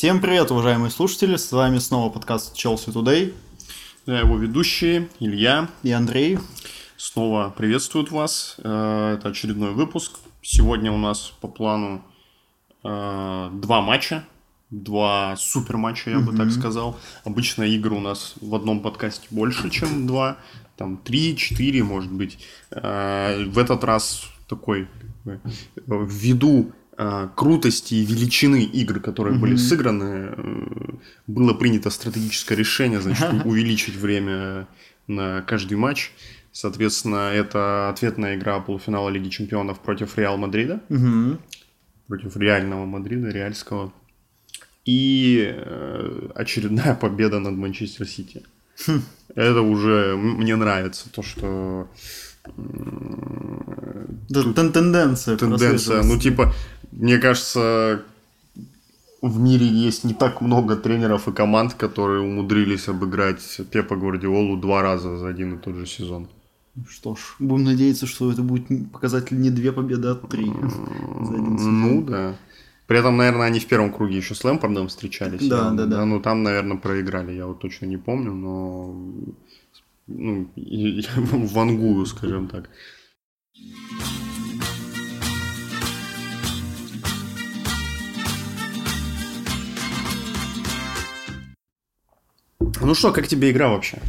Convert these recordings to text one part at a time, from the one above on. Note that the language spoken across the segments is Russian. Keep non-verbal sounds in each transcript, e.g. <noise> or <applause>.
Всем привет, уважаемые слушатели, с вами снова подкаст Chelsea Today. Я его ведущие Илья и Андрей. Снова приветствуют вас. Э, это очередной выпуск. Сегодня у нас по плану э, два матча. Два супер матча, я бы так сказал. Обычно игр у нас в одном подкасте больше, чем два. Там три, четыре, может быть. Э, в этот раз такой ввиду Э, крутости и величины игр, которые mm-hmm. были сыграны, э, было принято стратегическое решение, значит, <laughs> увеличить время на каждый матч. Соответственно, это ответная игра полуфинала Лиги Чемпионов против Реал Мадрида. Mm-hmm. Против реального Мадрида, реальского. И э, очередная победа над Манчестер Сити. Хм. Это уже мне нравится, то, что да, Тут тенденция. Тенденция. Ну, типа, мне кажется, в мире есть не так много тренеров и команд, которые умудрились обыграть Пепа Гвардиолу два раза за один и тот же сезон. Что ж, будем надеяться, что это будет показатель не две победы, а три <laughs> за один сезон. Ну да. При этом, наверное, они в первом круге еще с Лэмпордом встречались. Да, да, да. Ну, там, наверное, проиграли, я вот точно не помню, но ну, вангую, скажем так. Ну что, как тебе игра вообще?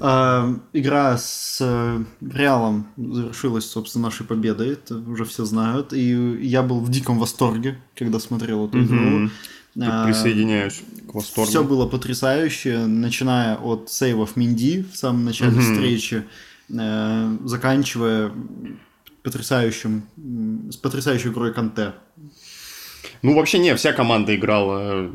А, игра с э, Реалом завершилась, собственно, нашей победой. Это уже все знают. И я был в диком восторге, когда смотрел эту игру. А, присоединяюсь к восторгу. Все было потрясающе, начиная от сейвов Минди в самом начале встречи, э, заканчивая потрясающим, с потрясающей игрой Канте. Ну, вообще не, вся команда играла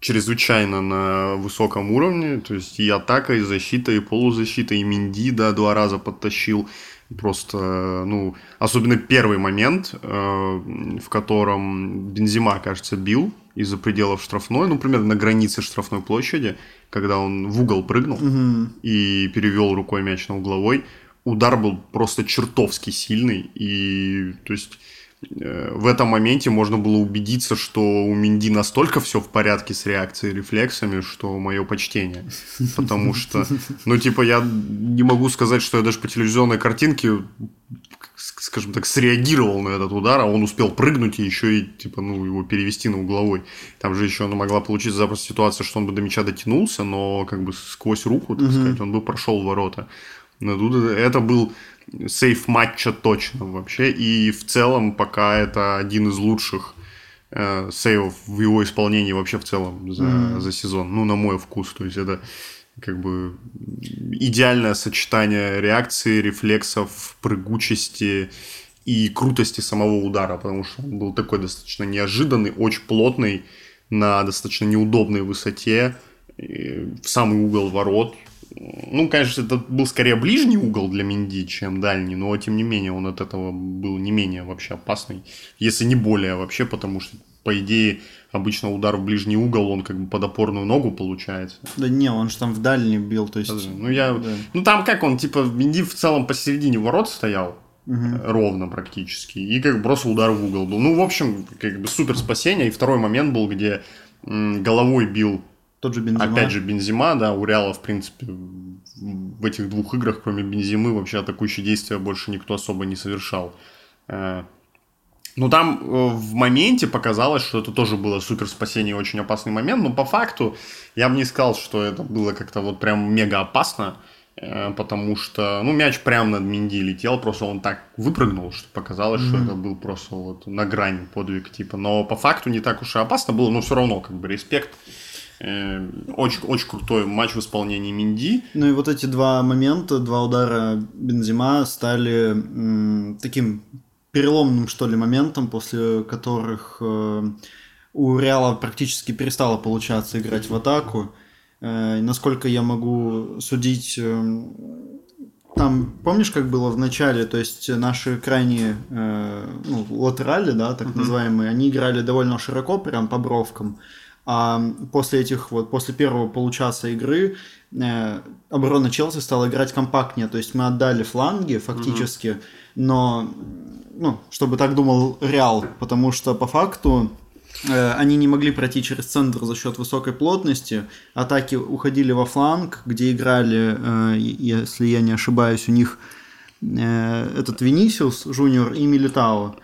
чрезвычайно на высоком уровне, то есть и атака, и защита, и полузащита, и Минди, да, два раза подтащил. Просто, ну, особенно первый момент, э, в котором Бензима, кажется, бил из-за пределов штрафной, ну, примерно на границе штрафной площади, когда он в угол прыгнул угу. и перевел рукой мяч на угловой. Удар был просто чертовски сильный, и, то есть, в этом моменте можно было убедиться, что у Минди настолько все в порядке с реакцией и рефлексами, что мое почтение. Потому что, ну, типа, я не могу сказать, что я даже по телевизионной картинке, скажем так, среагировал на этот удар, а он успел прыгнуть и еще и, типа, ну, его перевести на угловой. Там же еще ну, могла получиться запросто ситуация, что он бы до мяча дотянулся, но как бы сквозь руку, так сказать, он бы прошел ворота. Но тут это был сейф матча точно вообще. И в целом пока это один из лучших э, сейвов в его исполнении вообще в целом за, mm. за сезон. Ну, на мой вкус. То есть это как бы идеальное сочетание реакции, рефлексов, прыгучести и крутости самого удара, потому что он был такой достаточно неожиданный, очень плотный, на достаточно неудобной высоте, в самый угол ворот, ну, конечно, это был скорее ближний угол для Минди, чем дальний, но тем не менее он от этого был не менее вообще опасный, если не более вообще, потому что, по идее, обычно удар в ближний угол, он как бы под опорную ногу получается. Да не, он же там в дальний бил, то есть... Ну, я... Да. Ну, там как он, типа, Минди в целом посередине ворот стоял, угу. ровно практически, и как бы просто удар в угол был. Ну, в общем, как бы супер спасение, и второй момент был, где головой бил тот же Бензима. Опять же, Бензима, да, у Реала, в принципе, в этих двух играх, кроме Бензимы, вообще атакующие действия больше никто особо не совершал. Э, ну, там э, в моменте показалось, что это тоже было супер спасение очень опасный момент, но по факту я бы не сказал, что это было как-то вот прям мега опасно, э, потому что, ну, мяч прямо над Минди летел, просто он так выпрыгнул, что показалось, mm-hmm. что это был просто вот на грани подвиг, типа, но по факту не так уж и опасно было, но все равно, как бы, респект очень, очень крутой матч в исполнении Минди. Ну и вот эти два момента, два удара Бензима стали м, таким переломным, что ли, моментом, после которых э, у Реала практически перестало получаться играть в атаку. Э, насколько я могу судить, э, там, помнишь, как было в начале, то есть наши крайние э, ну, латерали, да, так uh-huh. называемые, они играли довольно широко, прям по бровкам, А после этих вот, после первого получаса игры э, оборона Челси стала играть компактнее, то есть мы отдали фланги фактически, mm-hmm. но, ну, чтобы так думал Реал, потому что по факту э, они не могли пройти через центр за счет высокой плотности, атаки уходили во фланг, где играли, э, если я не ошибаюсь, у них этот Винисиус Жуниор и Милитао.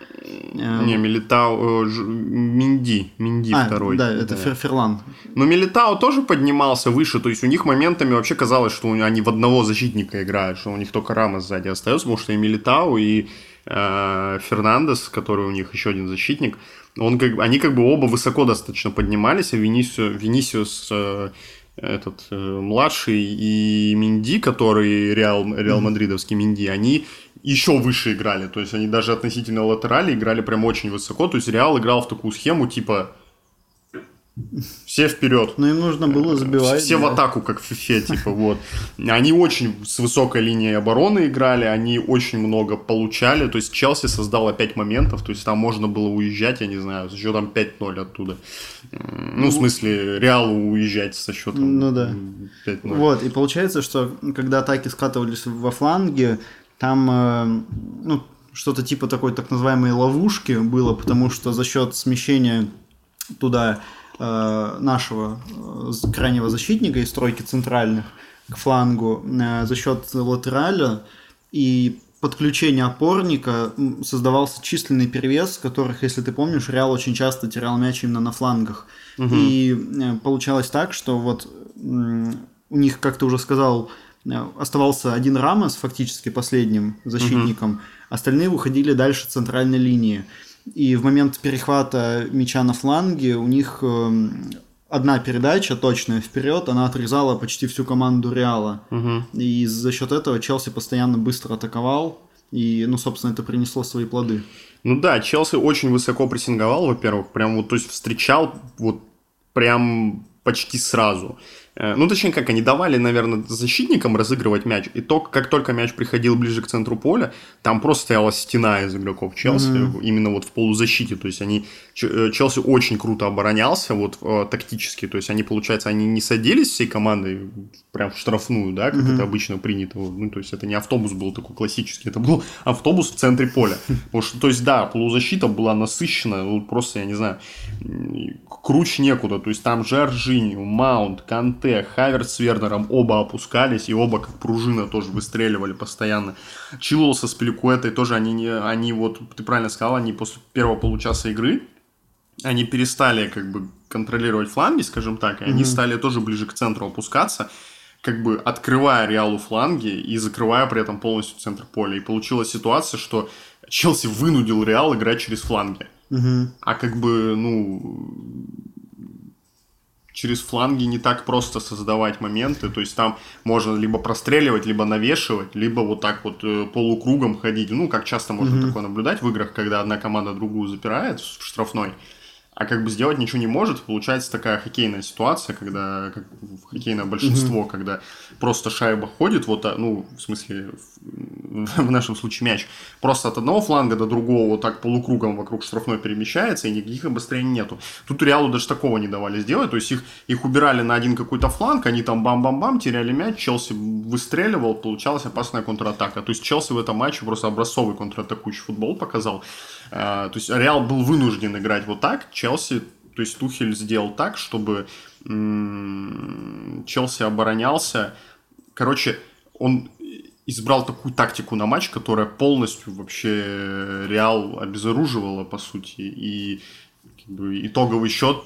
Э, не, Милитао, э, Минди, Минди а, второй. Да, это да. Ферлан. Но Милитао тоже поднимался выше, то есть у них моментами вообще казалось, что они в одного защитника играют, что у них только Рама сзади остается, потому что и Милитао, и э, Фернандес, который у них еще один защитник, он как, они как бы оба высоко достаточно поднимались, а Винисиус, Винисиус э, этот э, младший и Минди, который Реал, Реал Мадридовский Минди, они еще выше играли. То есть они даже относительно латерали играли прям очень высоко. То есть Реал играл в такую схему типа все вперед. Но им нужно было забивать. Все да. в атаку, как в фифе, типа, вот. Они очень с высокой линией обороны играли, они очень много получали. То есть Челси создал опять моментов, то есть там можно было уезжать, я не знаю, с счетом 5-0 оттуда. Ну, в смысле, Реалу уезжать со счетом ну, да. 5-0. Вот, и получается, что когда атаки скатывались во фланге, там, э, ну, что-то типа такой так называемой ловушки было, потому что за счет смещения туда Э, нашего э, крайнего защитника из стройки центральных к флангу э, за счет латераля и подключения опорника создавался численный перевес, которых, если ты помнишь, Реал очень часто терял мяч именно на флангах. Угу. И получалось так, что вот у них, как ты уже сказал, оставался один Рамос фактически последним защитником, угу. остальные выходили дальше центральной линии. И в момент перехвата мяча на фланге у них эм, одна передача точная вперед, она отрезала почти всю команду Реала. Угу. И за счет этого Челси постоянно быстро атаковал. И, ну, собственно, это принесло свои плоды. Ну да, Челси очень высоко прессинговал, во-первых, прям вот, то есть встречал вот прям почти сразу. Э, ну, точнее, как они давали, наверное, защитникам разыгрывать мяч. И то, как только мяч приходил ближе к центру поля, там просто стояла стена из игроков Челси, mm-hmm. именно вот в полузащите. То есть они Челси очень круто оборонялся, вот э, тактически. То есть они, получается, они не садились всей командой прям в штрафную, да, как mm-hmm. это обычно принято. Ну, то есть это не автобус был такой классический, это был <laughs> автобус в центре поля. Потому что, то есть, да, полузащита была насыщена, ну, просто, я не знаю, круче некуда. То есть там Жоржиньо, Маунт, Канте, Канте, Хаверт с Вернером оба опускались, и оба как пружина тоже выстреливали постоянно. Чилуэлл со Спиликуэтой тоже, они, не, они вот, ты правильно сказал, они после первого получаса игры, они перестали как бы контролировать фланги, скажем так, и mm-hmm. они стали тоже ближе к центру опускаться, как бы открывая Реалу фланги и закрывая при этом полностью центр поля. И получилась ситуация, что Челси вынудил Реал играть через фланги. Угу. А как бы, ну, через фланги не так просто создавать моменты, то есть там можно либо простреливать, либо навешивать, либо вот так вот э, полукругом ходить, ну, как часто можно mm-hmm. такое наблюдать в играх, когда одна команда другую запирает в штрафной, а как бы сделать ничего не может, получается такая хоккейная ситуация, когда как хоккейное большинство, mm-hmm. когда просто шайба ходит, вот, а, ну, в смысле, в, нашем случае мяч, просто от одного фланга до другого вот так полукругом вокруг штрафной перемещается, и никаких обострений нету. Тут Реалу даже такого не давали сделать, то есть их, их убирали на один какой-то фланг, они там бам-бам-бам, теряли мяч, Челси выстреливал, получалась опасная контратака. То есть Челси в этом матче просто образцовый контратакующий футбол показал. А, то есть Реал был вынужден играть вот так, Челси, то есть Тухель сделал так, чтобы Челси оборонялся. Короче, он избрал такую тактику на матч, которая полностью вообще Реал обезоруживала, по сути, и как бы, итоговый счет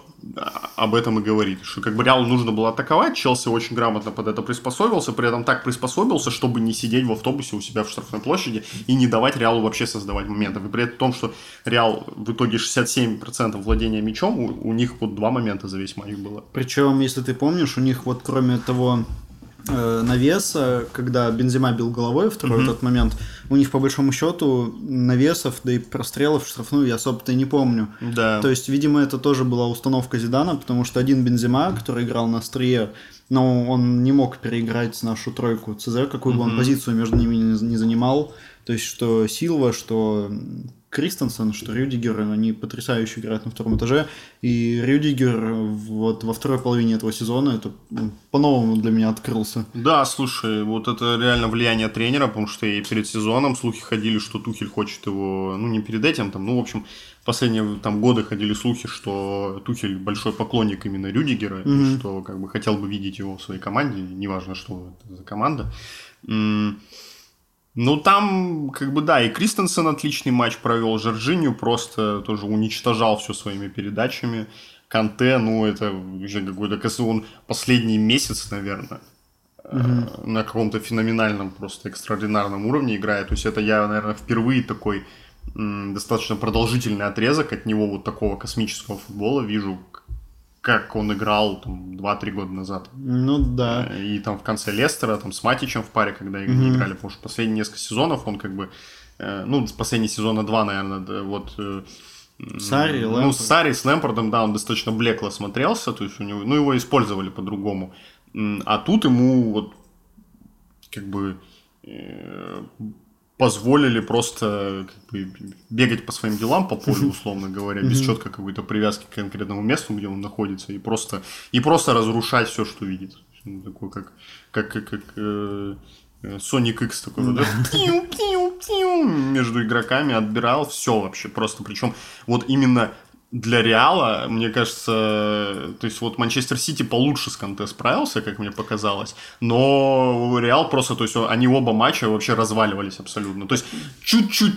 об этом и говорит, что как бы Реалу нужно было атаковать, Челси очень грамотно под это приспособился, при этом так приспособился, чтобы не сидеть в автобусе у себя в штрафной площади и не давать Реалу вообще создавать моментов. И при этом, что Реал в итоге 67% владения мячом, у, у них вот два момента за весь матч было. Причем, если ты помнишь, у них вот кроме того э, навеса, когда Бензима бил головой второй mm-hmm. тот момент, у них по большому счету навесов, да и прострелов в штрафную я особо-то и не помню. Да. То есть, видимо, это тоже была установка Зидана, потому что один Бензима, который играл на острие, но он не мог переиграть нашу тройку ЦЗ, какую бы mm-hmm. он позицию между ними не занимал. То есть, что Силва, что Кристенсен, что Рюдигер, они потрясающе играют на втором этаже, и Рюдигер вот во второй половине этого сезона это ну, по-новому для меня открылся. Да, слушай, вот это реально влияние тренера, потому что и перед сезоном слухи ходили, что Тухель хочет его, ну не перед этим, там, ну в общем, последние там годы ходили слухи, что Тухель большой поклонник именно Рюдигера, mm-hmm. что как бы хотел бы видеть его в своей команде, неважно, что это за команда. Ну, там, как бы, да, и Кристенсен отличный матч провел, Жоржинью просто тоже уничтожал все своими передачами. Канте, ну, это уже какой-то, он последний месяц, наверное, угу. на каком-то феноменальном, просто экстраординарном уровне играет. То есть это я, наверное, впервые такой достаточно продолжительный отрезок от него вот такого космического футбола вижу, как он играл там 2-3 года назад. Ну да. Э, и там в конце Лестера, там с Матичем в паре, когда mm-hmm. играли, потому что последние несколько сезонов он как бы, э, ну, с последнего сезона 2, наверное, вот... Э, Сари, Ну, Лэмпорд. с Сари, с Лэмпордом, да, он достаточно блекло смотрелся, то есть у него, ну, его использовали по-другому. А тут ему вот как бы позволили просто как бы, бегать по своим делам по полю, условно говоря, без четкой какой-то привязки к конкретному месту, где он находится, и просто, и просто разрушать все, что видит. Ну, такой, как, как, как, как э, Sonic X такой, да? между игроками отбирал все вообще просто. Причем вот именно для Реала, мне кажется, то есть вот Манчестер Сити получше с Канте справился, как мне показалось, но Реал просто, то есть они оба матча вообще разваливались абсолютно. То есть чуть-чуть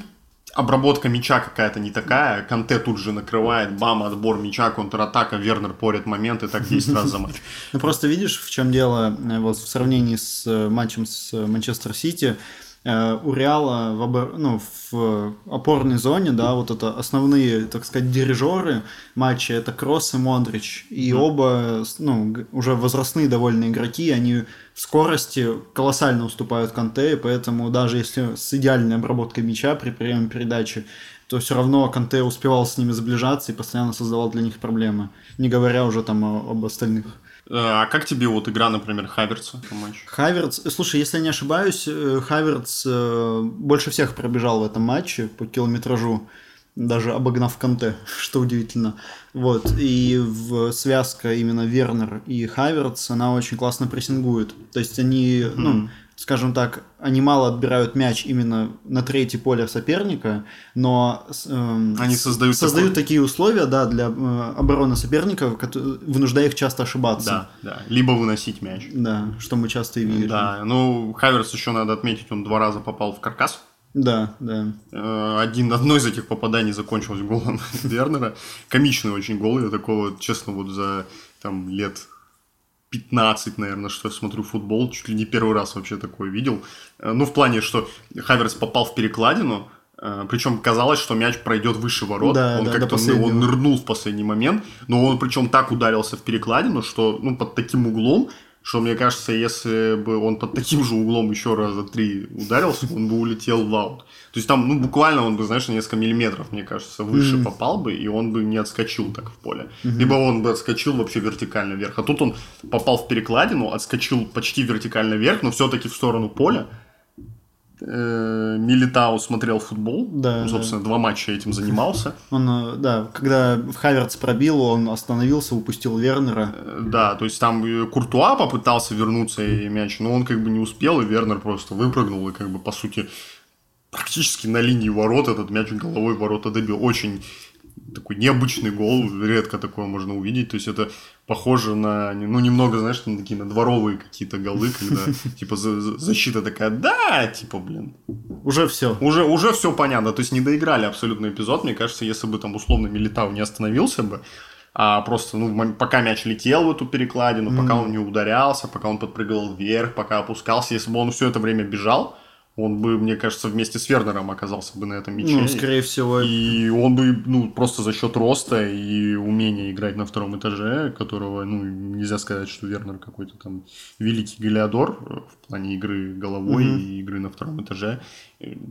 обработка мяча какая-то не такая, Канте тут же накрывает, бам, отбор мяча, контратака, Вернер порит момент и так 10 раз за матч. Ну просто видишь, в чем дело, э, вот в сравнении с э, матчем с Манчестер Сити, у Реала в, обор... ну, в опорной зоне, да, вот это основные, так сказать, дирижеры матча, это Кросс и Мондрич. И mm. оба, ну, уже возрастные довольно игроки, они в скорости колоссально уступают Канте, поэтому даже если с идеальной обработкой мяча при приеме передачи, то все равно Канте успевал с ними сближаться и постоянно создавал для них проблемы, не говоря уже там об остальных. А как тебе вот игра, например, Хаверца матче? Хаверц, слушай, если я не ошибаюсь, э, Хаверц э, больше всех пробежал в этом матче по километражу, даже обогнав Канте, <laughs> что удивительно. Вот, и в связка именно Вернер и Хаверц, она очень классно прессингует. То есть они, mm-hmm. ну, скажем так, они мало отбирают мяч именно на третье поле соперника, но э, они создают, создают такой... такие условия, да, для э, обороны соперников, вынуждая их часто ошибаться. Да, да. Либо выносить мяч. Да, что мы часто и видим. Да, ну Хаверс еще надо отметить, он два раза попал в каркас. Да, да. Э, один, одно из этих попаданий закончилось голом <laughs> Вернера. Комичный очень гол, я такого, честно, вот за там лет 15, наверное, что я смотрю футбол, чуть ли не первый раз вообще такое видел. Э, ну, в плане, что Хаверс попал в перекладину, э, причем казалось, что мяч пройдет выше ворот. Да, он да, как-то ну, он нырнул в последний момент, но он причем так ударился в перекладину, что ну, под таким углом, что мне кажется, если бы он под таким же углом еще раза три ударился, он бы улетел в аут. То есть там, ну, буквально он бы, знаешь, на несколько миллиметров, мне кажется, выше mm-hmm. попал бы, и он бы не отскочил так в поле. Mm-hmm. Либо он бы отскочил вообще вертикально вверх. А тут он попал в перекладину, отскочил почти вертикально вверх, но все-таки в сторону поля. Э, Милитау смотрел футбол, да, ну, собственно, да. два матча этим занимался. <laughs> Он, э, да, когда Хаверц пробил, он остановился, упустил Вернера. Э, да, то есть там Куртуа попытался вернуться и мяч, но он как бы не успел, и Вернер просто выпрыгнул, и как бы, по сути, практически на линии ворот этот мяч головой ворота добил. Очень такой необычный гол, редко такое можно увидеть. То есть это похоже на, ну, немного, знаешь, на такие на дворовые какие-то голы, когда, <laughs> типа, защита такая, да, типа, блин. Уже все. Уже, уже все понятно. То есть не доиграли абсолютно эпизод. Мне кажется, если бы там условно Милитау не остановился бы, а просто, ну, пока мяч летел в эту перекладину, пока он не ударялся, пока он подпрыгивал вверх, пока опускался, если бы он все это время бежал, он бы, мне кажется, вместе с Вернером оказался бы на этом мяче. Ну, скорее всего. И он бы, ну, просто за счет роста и умения играть на втором этаже, которого, ну, нельзя сказать, что Вернер какой-то там великий галиадор в плане игры головой mm-hmm. и игры на втором этаже.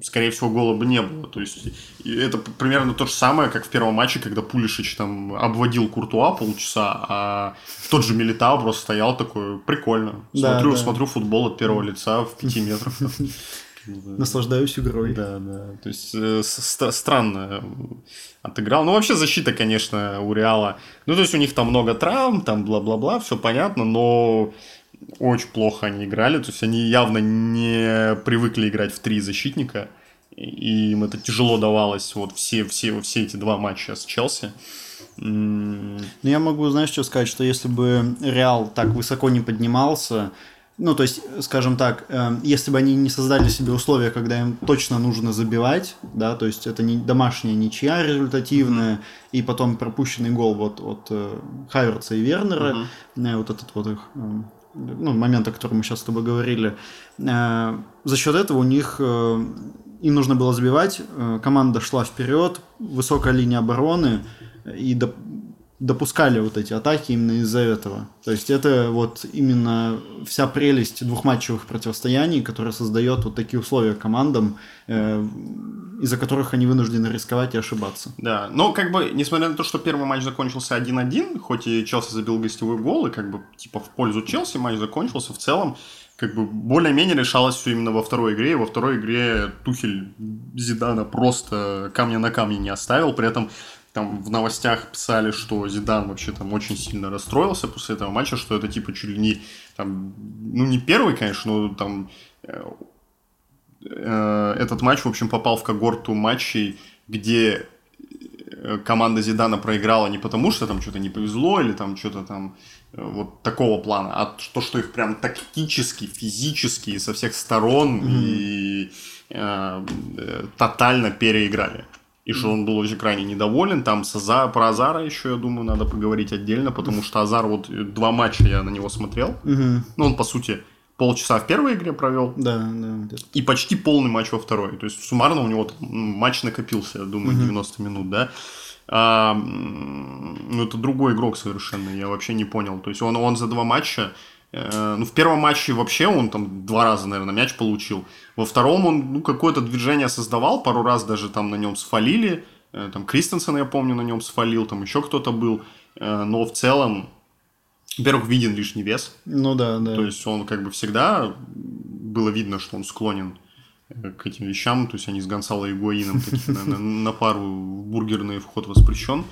Скорее всего, гола бы не было. То есть это примерно то же самое, как в первом матче, когда Пулишич там обводил Куртуа полчаса, а тот же Милитао просто стоял такой, прикольно. Смотрю, да, да. смотрю футбол от первого лица в пяти метрах. <laughs> Наслаждаюсь игрой. Да, да. То есть э, странно отыграл. Ну, вообще защита, конечно, у Реала. Ну, то есть у них там много травм, там бла-бла-бла, все понятно, но очень плохо они играли. То есть они явно не привыкли играть в три защитника. И им это тяжело давалось вот все, все, все эти два матча с Челси. Ну, я могу, знаешь, что сказать, что если бы Реал так высоко не поднимался, ну, то есть, скажем так, э, если бы они не создали себе условия, когда им точно нужно забивать, да, то есть это не домашняя ничья результативная, mm-hmm. и потом пропущенный гол вот от э, Хайверца и Вернера, mm-hmm. вот этот вот их э, ну, момент, о котором мы сейчас с тобой говорили, э, за счет этого у них э, им нужно было забивать, э, команда шла вперед, высокая линия обороны, и до, допускали вот эти атаки именно из-за этого. То есть это вот именно вся прелесть двухматчевых противостояний, которая создает вот такие условия командам, из-за которых они вынуждены рисковать и ошибаться. Да, но как бы, несмотря на то, что первый матч закончился 1-1, хоть и Челси забил гостевой гол, и как бы типа в пользу Челси матч закончился, в целом как бы более-менее решалось все именно во второй игре. И во второй игре Тухель Зидана просто камня на камне не оставил. При этом там в новостях писали, что Зидан вообще там очень сильно расстроился после этого матча, что это типа чуть ли не там, ну не первый, конечно, но там э, этот матч, в общем, попал в когорту матчей, где э, команда Зидана проиграла не потому, что там что-то не повезло или там что-то там э, вот такого плана, а то, что их прям тактически, физически со всех сторон mm-hmm. и э, э, тотально переиграли и что он был очень крайне недоволен. Там с Аза... про Азара еще, я думаю, надо поговорить отдельно, потому что Азар, вот э, два матча я на него смотрел. Угу. Ну, он, по сути, полчаса в первой игре провел. Да, да. И почти полный матч во второй. То есть, суммарно у него там, матч накопился, я думаю, угу. 90 минут, да. А, ну, это другой игрок совершенно, я вообще не понял. То есть, он, он за два матча Э, ну, в первом матче вообще он там два раза, наверное, мяч получил. Во втором он ну, какое-то движение создавал, пару раз даже там на нем сфалили. Э, там Кристенсен, я помню, на нем сфалил, там еще кто-то был. Э, но в целом, во-первых, виден лишний вес. Ну да, да. То есть он как бы всегда было видно, что он склонен к этим вещам, то есть они с Гонсало и Гуаином на, на, пару бургерный вход воспрещен.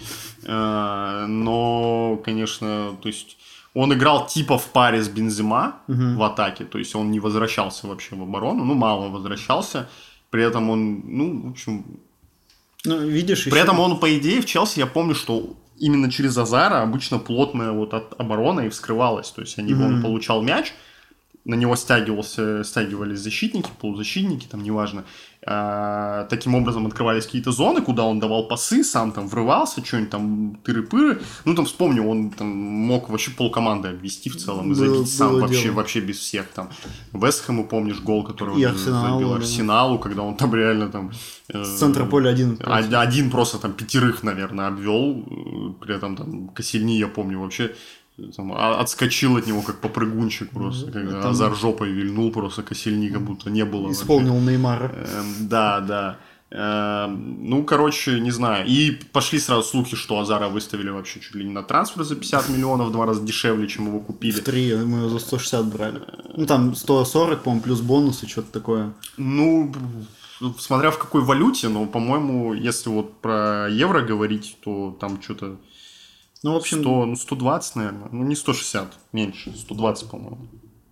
Но, конечно, то есть он играл типа в паре с Бензима угу. в атаке, то есть он не возвращался вообще в оборону, ну, мало возвращался. При этом он, ну, в общем... Ну, видишь, При еще... этом он, по идее, в Челси, я помню, что именно через Азара обычно плотная вот от оборона и вскрывалась. То есть они, угу. он получал мяч, на него стягивался, стягивались защитники, полузащитники, там неважно. А, таким образом открывались какие-то зоны, куда он давал пасы, сам там врывался, что-нибудь там тыры-пыры. Ну, там вспомню, он там мог вообще полкоманды обвести в целом и забить сам вообще, вообще без всех там. Вестхэму, помнишь, гол, который он Арсеналу, забил Арсеналу, когда он там реально там... Э, С центра поля один. Против. Один просто там пятерых, наверное, обвел. При этом там Косельни, я помню, вообще там, а, отскочил от него как попрыгунчик просто, когда там... Азар жопой вильнул, просто косильни как будто не было. Исполнил вообще. Неймара. Эм, да, да. Эм, ну, короче, не знаю. И пошли сразу слухи, что Азара выставили вообще чуть ли не на трансфер за 50 <laughs> миллионов, в два раза дешевле, чем его купили. В три, мы его за 160 брали. Ну, там 140, по-моему, плюс бонусы, что-то такое. Ну, смотря в какой валюте, но, по-моему, если вот про евро говорить, то там что-то ну, в общем... 100, ну, 120, наверное. Ну, не 160, меньше. 120, по-моему.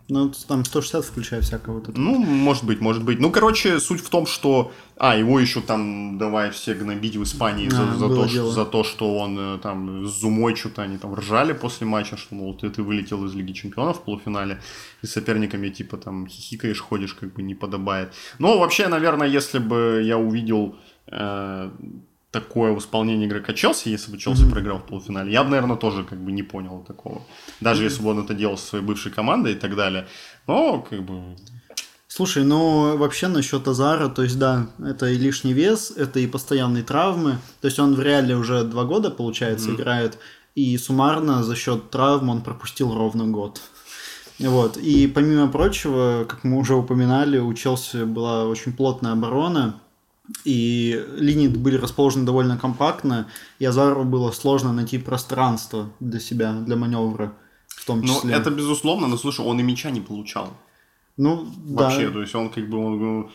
Ну, там 160 включая всякого вот этого. Ну, может быть, может быть. Ну, короче, суть в том, что... А, его еще там давай все гнобить в Испании а, за, за, то, что, за то, что он э, там с Зумой что-то они там ржали после матча, что, мол, ты, ты вылетел из Лиги Чемпионов в полуфинале, и соперниками типа там хихикаешь, ходишь, как бы не подобает. Но вообще, наверное, если бы я увидел... Э, такое в исполнении игрока Челси, если бы Челси mm-hmm. проиграл в полуфинале, я бы, наверное, тоже как бы не понял такого. Даже mm-hmm. если бы он это делал со своей бывшей командой и так далее. Но, как бы... Слушай, ну вообще насчет Азара, то есть да, это и лишний вес, это и постоянные травмы. То есть он в реале уже два года, получается, mm-hmm. играет, и суммарно за счет травм он пропустил ровно год. Вот. И помимо прочего, как мы уже упоминали, у Челси была очень плотная оборона, и линии были расположены довольно компактно, и Азару было сложно найти пространство для себя, для маневра в том Ну, числе. это безусловно, но слушай, он и мяча не получал. Ну, Вообще, да. то есть он как бы, он,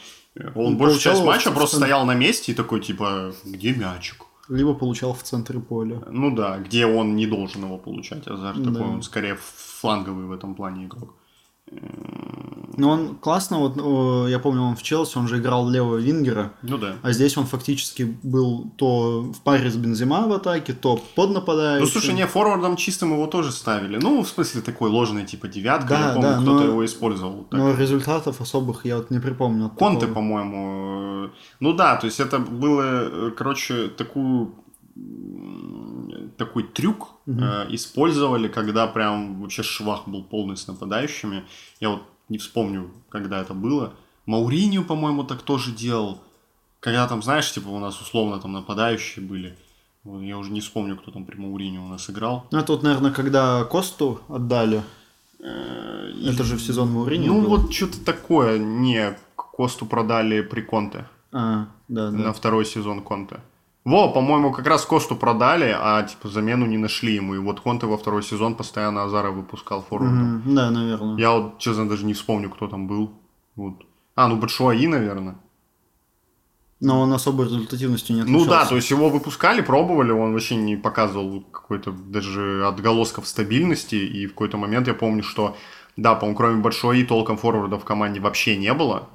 он Ну, большую часть матча просто центре. стоял на месте и такой, типа, где мячик? Либо получал в центре поля. Ну да, где он не должен его получать. Азар Да. такой, он скорее фланговый в этом плане игрок. Но он классно, вот я помню, он в Челси, он же играл левого вингера, Ну да. а здесь он фактически был то в паре с Бензима в атаке, то под нападающим. Ну, слушай, не, форвардом чистым его тоже ставили. Ну, в смысле, такой ложный, типа, девятка. Да, я помню, да, кто-то но- его использовал. так. Но результатов особых я вот не припомню. от Конте, такого. по-моему. э, Ну да, то есть это было, э, короче, такую такой трюк э, использовали, когда прям вообще швах был полный с нападающими. Я вот не вспомню, когда это было. Мауринию, по-моему, так тоже делал. Когда там, знаешь, типа у нас условно там нападающие были. Я уже не вспомню, кто там при Мауринию у нас играл. Ну, это вот, наверное, когда Косту отдали. Э, Это же в сезон Мауриньо Ну был. вот что-то такое. Не, Косту продали при Конте. А, да, да. на второй сезон Конте. Во, по-моему, как раз Косту продали, а типа замену не нашли ему. И вот Конте во второй сезон постоянно Азара выпускал форвардом. Мгм, Да, наверное. Я вот, честно, даже не вспомню, кто там был. Вот. А, ну Батшуаи, наверное. Но он особой результативностью не Ну отличался. да, то есть его выпускали, пробовали, он вообще не показывал какой-то даже отголосков стабильности. И в какой-то момент я помню, что, да, по-моему, кроме Батшуаи толком форварда в команде вообще не было.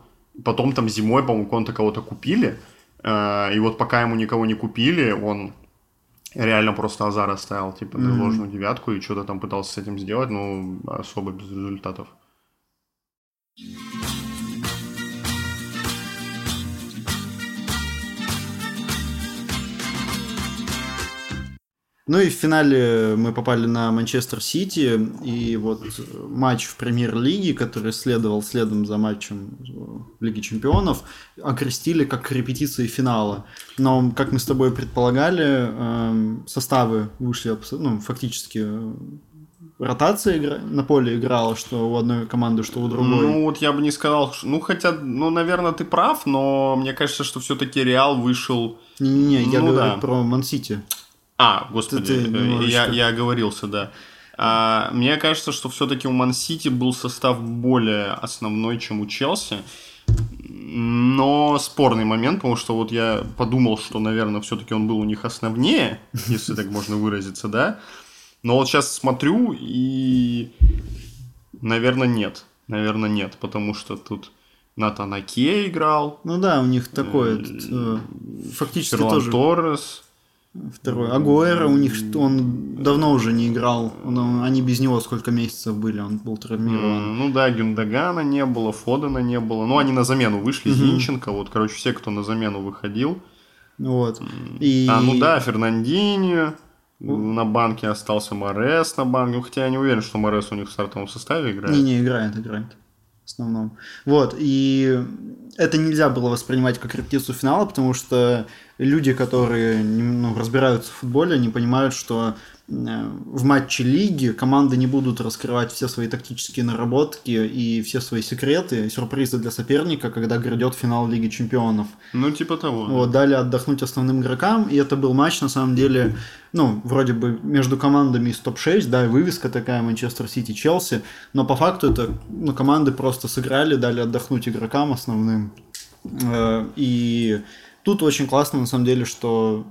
Потом там зимой, по-моему, Конта кого-то купили. Э, И вот пока ему никого не купили, он реально просто Азара ставил, типа, Мгм. ложную девятку и что-то там пытался с этим сделать, но особо без результатов. Ну и в финале мы попали на Манчестер Сити, и вот матч в премьер-лиге, который следовал следом за матчем в Лиге Чемпионов, окрестили как репетиции финала. Но, как мы с тобой предполагали, эм, составы вышли ну, фактически э, ротация игра- на поле играла, что у одной команды, что у другой. Ну, вот я бы не сказал, что- ну, хотя, ну, наверное, ты прав, но мне кажется, что все-таки Реал вышел... Не-не-не, я ну говорю да. про Ман-Сити. А, господи, Ты- ты э, я, я оговорился, да. А, мне кажется, что все-таки у Ман-Сити был состав более основной, чем у Челси. Но спорный момент, потому что вот я подумал, что, наверное, все-таки он был у них основнее, <laughs> если так можно выразиться, да. Но вот сейчас смотрю и, наверное, нет. Наверное, нет, потому что тут Натан Аке играл, Ну да, у них такой Э, э, фактически Ферлан тоже Торрес. Второй. Агуэра у них что- он давно уже не играл. Он- они без него сколько месяцев были, он был травмирован. Ну да, Гюндагана не было, Фодена не было. Ну, они на замену вышли, Мгм. Зинченко. Вот, короче, все, кто на замену выходил. Вот. И... А, ну да, Фернандинho. На банке остался Морес на банке. Ну, хотя я не уверен, что Морес у них в стартовом составе играет. Не-не, играет, играет. В основном. Вот, и это нельзя было воспринимать как репетицию финала, потому что люди, которые ну, разбираются в футболе, они понимают, что в матче лиги команды не будут раскрывать все свои тактические наработки и все свои секреты, сюрпризы для соперника, когда грядет финал Лиги Чемпионов. Ну, типа того. Вот, дали отдохнуть основным игрокам, и это был матч, на самом деле, ну, вроде бы между командами из топ-6, да, и вывеска такая Манчестер Сити, Челси, но по факту это, ну, команды просто сыграли, дали отдохнуть игрокам основным. Э, И тут очень классно, на самом деле, что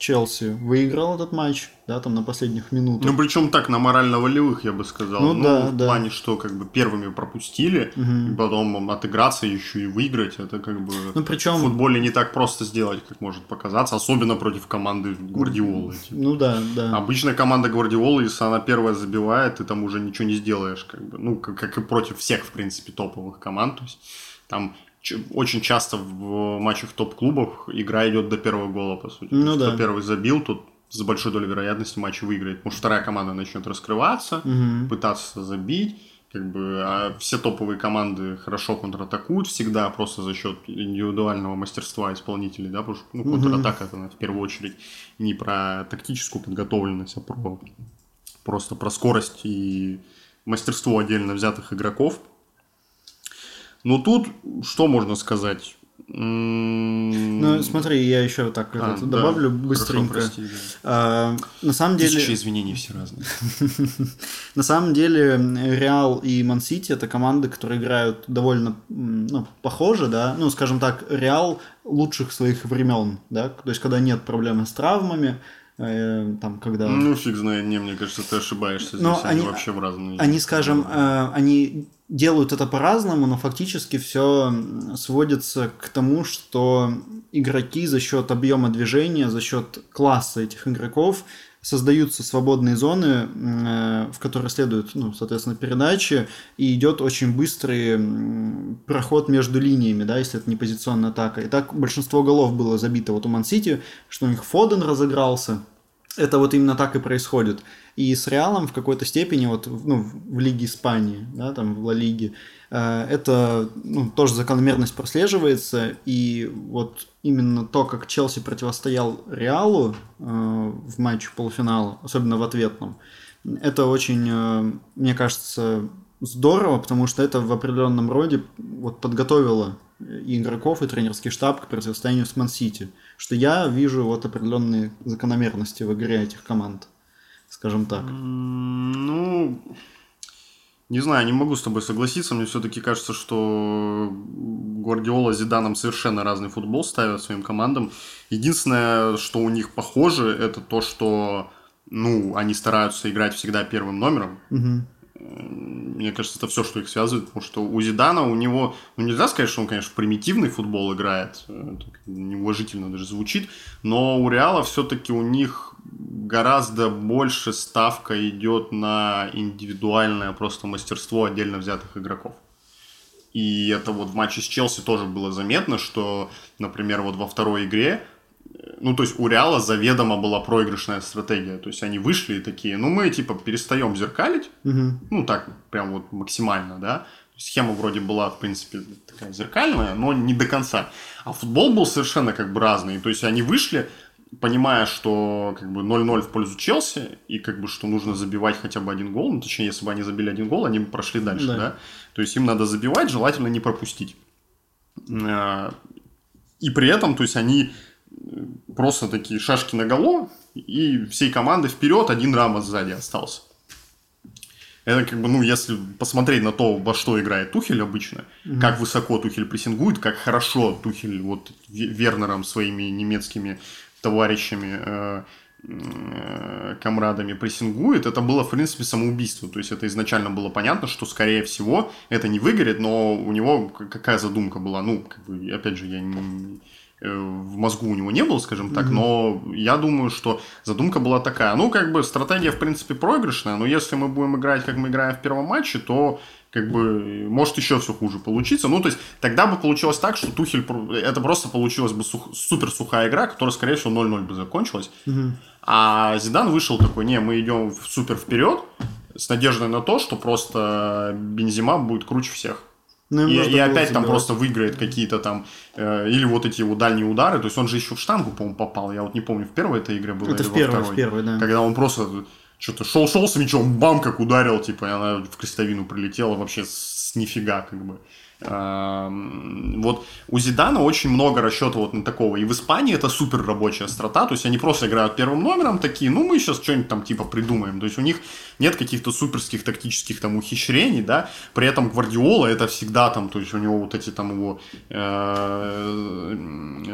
Челси выиграл этот матч, да, там на последних минутах. Ну, причем так, на морально-волевых, я бы сказал. Ну, да, в да. плане, что как бы первыми пропустили, Мгм. и потом отыграться еще и выиграть, это как бы Ну, в причем, футболе не так просто сделать, как может показаться, особенно против команды Гвардиолы. типа. ну да, да. Обычно команда Гвардиолы, если она первая забивает, ты там уже ничего не сделаешь, как бы, ну, как, как и против всех, в принципе, топовых команд, то есть там очень часто в матчах топ-клубов игра идет до первого гола, по сути. Ну да. Кто первый забил, тот с большой долей вероятности матч выиграет, потому что вторая команда начнет раскрываться, Мгм. пытаться забить, как бы, а все топовые команды хорошо контратакуют всегда просто за счет индивидуального мастерства исполнителей, да, потому что ну, контратака это в первую очередь не про тактическую подготовленность, а про просто про скорость и мастерство отдельно взятых игроков. Но тут что можно сказать? Ну, смотри, я еще так а, это, да. добавлю быстренько. Хорошо, прости, да. а, на самом деле... Тысячи извинений все разные. <laughs> на самом деле, Реал и Ман-Сити это команды, которые играют довольно ну, похоже, да. Ну, скажем так, Реал лучших своих времен, да. То есть, когда нет проблемы с травмами, э, там, когда... Ну, фиг знает, не, мне кажется, ты ошибаешься здесь, но они, они вообще в разные... Они, скажем, э, они делают это по-разному, но фактически все сводится к тому, что игроки за счет объема движения, за счет класса этих игроков создаются свободные зоны, э, в которые следуют, ну, соответственно, передачи, и идет очень быстрый проход между линиями, да, если это не позиционная атака. И так большинство голов было забито вот у Ман-Сити, что у них Фоден разыгрался, это вот именно так и происходит. И с Реалом в какой-то степени, вот ну, в Лиге Испании, да, там в Ла Лиге, это ну, тоже закономерность прослеживается. И вот именно то, как Челси противостоял Реалу э, в матче полуфинала, особенно в ответном, это очень, э, мне кажется, здорово, потому что это в определенном роде вот подготовило и игроков, и тренерский штаб к противостоянию с Ман-Сити. Что я вижу вот определенные закономерности в игре этих команд скажем так? Ну, не знаю, не могу с тобой согласиться. Мне все-таки кажется, что Гвардиола с Зиданом совершенно разный футбол ставят своим командам. Единственное, что у них похоже, это то, что ну, они стараются играть всегда первым номером. Угу. Мне кажется, это все, что их связывает, потому что у Зидана, у него, ну нельзя сказать, что он, конечно, примитивный футбол играет, это неуважительно даже звучит, но у Реала все-таки у них гораздо больше ставка идет на индивидуальное просто мастерство отдельно взятых игроков. И это вот в матче с Челси тоже было заметно, что, например, вот во второй игре, ну, то есть у Реала заведомо была проигрышная стратегия. То есть они вышли и такие, ну, мы, типа, перестаем зеркалить, угу. ну, так, прям вот максимально, да. Схема вроде была, в принципе, такая зеркальная, но не до конца. А футбол был совершенно как бы разный. То есть они вышли, понимая, что как бы 0-0 в пользу Челси, и как бы что нужно забивать хотя бы один гол, ну, точнее, если бы они забили один гол, они бы прошли дальше, да. да? То есть им надо забивать, желательно не пропустить. А, и при этом, то есть они э, просто такие шашки на голову, и всей команды вперед, один Рамос сзади остался. Это как бы, ну, если посмотреть на то, во что играет Тухель обычно, mm-hmm. как высоко Тухель прессингует, как хорошо Тухель вот Вернером своими немецкими товарищами, э, э, комрадами прессингует, это было, в принципе, самоубийство. То есть это изначально было понятно, что, скорее всего, это не выгорит, но у него какая задумка была. Ну, как бы, опять же, я не, в мозгу у него не было, скажем так, mm-hmm. но я думаю, что задумка была такая. Ну, как бы стратегия, в принципе, проигрышная, но если мы будем играть, как мы играем в первом матче, то как бы может еще все хуже получиться. Ну, то есть тогда бы получилось так, что Тухель, это просто получилась бы сух, супер сухая игра, которая, скорее всего, 0-0 бы закончилась. Угу. А Зидан вышел такой, не, мы идем в супер вперед, с надеждой на то, что просто Бензима будет круче всех. Ну, и, и опять там просто выиграет какие-то там, э, или вот эти его дальние удары, то есть он же еще в штангу, по-моему, попал, я вот не помню, в первой этой игре было это или в первой, во второй. в первой, да. Когда он просто что-то шел-шел с мячом, бам, как ударил, типа, и она в крестовину прилетела вообще с нифига, как бы. Вот у Зидана очень много расчета вот на такого. И в Испании это супер рабочая страта. То есть они просто играют первым номером такие, ну мы сейчас что-нибудь там типа придумаем. То есть у них нет каких-то суперских тактических там ухищрений, да. При этом Гвардиола это всегда там, то есть у него вот эти там его э,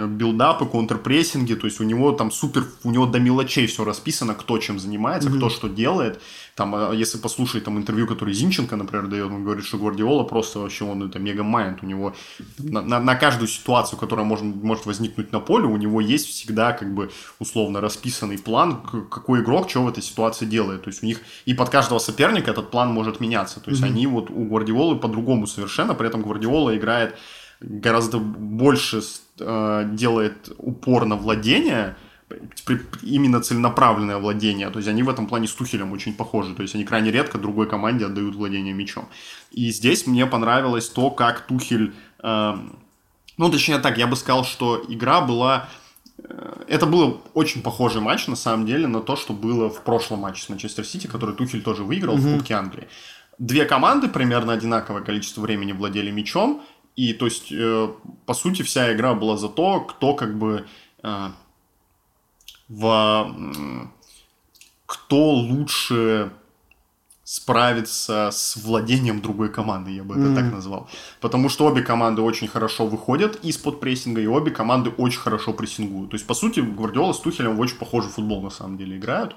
билдапы, контрпрессинги, то есть у него там супер, у него до мелочей все расписано, кто чем занимается, mm-hmm. кто что делает. Там, а, если послушать там интервью, который Зинченко, например, дает, он говорит, что Гвардиола просто вообще, он это мега-майнд, у него на, на, на каждую ситуацию, которая может, может возникнуть на поле, у него есть всегда как бы условно расписанный план, какой игрок что в этой ситуации делает. То есть у них и под каждого соперника этот план может меняться. То есть mm-hmm. они вот у Гвардиолы по-другому совершенно, при этом Гвардиола играет гораздо больше э, делает упор на владение, именно целенаправленное владение. То есть они в этом плане с Тухелем очень похожи. То есть они крайне редко другой команде отдают владение мячом. И здесь мне понравилось то, как Тухель... Э, ну, точнее так, я бы сказал, что игра была... Э, это был очень похожий матч, на самом деле, на то, что было в прошлом матче с Манчестер Сити, который Тухель тоже выиграл mm-hmm. в Кубке Англии. две команды примерно одинаковое количество времени владели мячом, и то есть, э, по сути, вся игра была за то, кто как бы э, в... кто лучше справиться с владением другой команды, я бы это mm. так назвал. Потому что обе команды очень хорошо выходят из-под прессинга, и обе команды очень хорошо прессингуют. То есть, по сути, Гвардиола с Тухелем в очень похожий футбол на самом деле играют.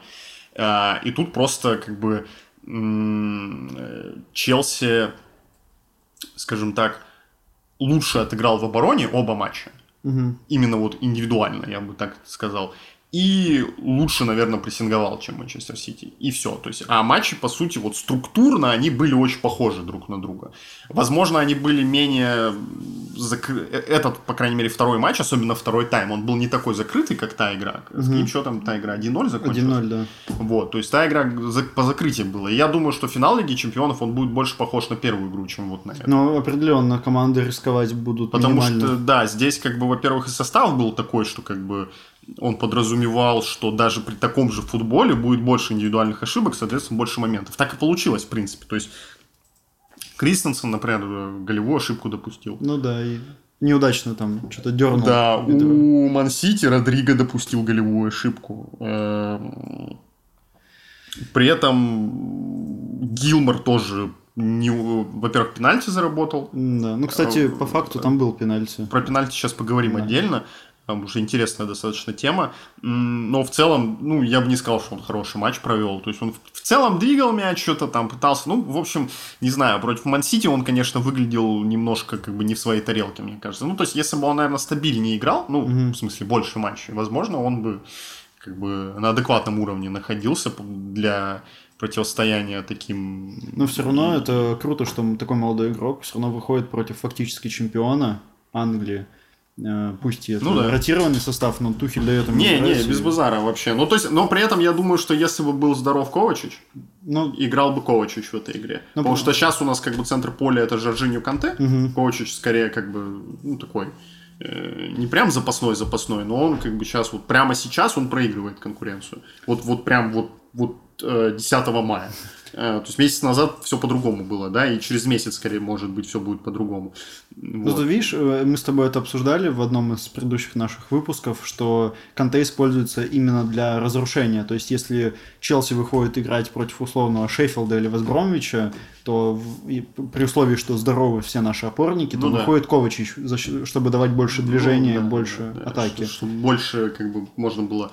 А, и тут просто как бы Челси, скажем так, лучше отыграл в обороне оба матча. Угу. Именно вот индивидуально, я бы так сказал и лучше, наверное, прессинговал, чем Манчестер Сити. И все. То есть, а матчи, по сути, вот структурно они были очень похожи друг на друга. Возможно, они были менее... Закры... Этот, по крайней мере, второй матч, особенно второй тайм, он был не такой закрытый, как та игра. С каким счетом та игра? 1-0 закончилась? 1-0, да. Вот, то есть та игра по закрытию была. И я думаю, что финал Лиги Чемпионов, он будет больше похож на первую игру, чем вот на эту. Ну, определенно, команды рисковать будут Потому минимально. что, да, здесь, как бы, во-первых, и состав был такой, что, как бы, он подразумевал, что даже при таком же футболе будет больше индивидуальных ошибок, соответственно, больше моментов. Так и получилось, в принципе. То есть Кристенсен, например, голевую ошибку допустил. Ну да, и неудачно там что-то дернул. Да, у Мансити Родриго допустил голевую ошибку. Эм, при этом Гилмор тоже не, во-первых, пенальти заработал. Да, ну, кстати, по факту там был пенальти. Про пенальти сейчас поговорим да. отдельно там уже интересная достаточно тема, но в целом, ну, я бы не сказал, что он хороший матч провел, то есть он в целом двигал мяч, что-то там пытался, ну, в общем, не знаю, против Мансити он, конечно, выглядел немножко как бы не в своей тарелке, мне кажется, ну, то есть если бы он, наверное, стабильнее играл, ну, mm-hmm. в смысле, больше матчей, возможно, он бы как бы на адекватном уровне находился для противостояния таким... Но все равно это круто, что такой молодой игрок все равно выходит против фактически чемпиона Англии. Э, пусть это ну, да. ротированный состав, но Тухель дает ему Не, не, без базара вообще. Ну, то есть, но при этом я думаю, что если бы был здоров Ковачич, ну, играл бы Ковачич в этой игре. Ну, Потому что сейчас у нас как бы центр поля это Жоржиньо Канте, угу. Ковачич скорее как бы, ну, такой э, не прям запасной запасной, но он как бы сейчас вот прямо сейчас он проигрывает конкуренцию. Вот вот прям вот вот э, 10 мая. Э, то есть месяц назад все по-другому было, да, и через месяц, скорее, может быть, все будет по-другому. Ну, вот. ты видишь, э, мы с тобой это обсуждали в одном из предыдущих наших выпусков, что Канте используется именно для разрушения. То есть, если Челси выходит играть против условного Шеффилда или Вестбромвича, то в, при условии, что здоровы все наши опорники, то ну, выходит да. Ковачич, чтобы давать больше движения, ну, да, больше да, атаки. Чтобы больше, как бы, можно было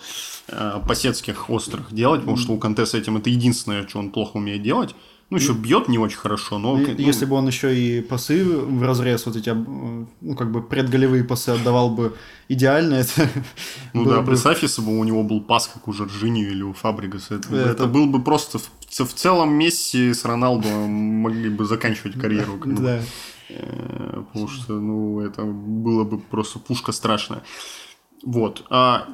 э, посетских острых делать, потому что у Канте с этим это единственное, что он плохо умеет делать. Ну, еще бьет не очень хорошо, но... Ну, если бы он еще и пасы в разрез, вот эти, ну, как бы предголевые пасы отдавал бы идеально, это... <laughs> Ну да, бы... представь, если бы у него был пас, как у Жоржинью или у Фабригаса, это, это... это был бы просто... В, в целом Месси с Роналдо могли бы заканчивать <laughs> карьеру. Да. Э, потому что, ну, это было бы просто пушка страшная. Вот. А,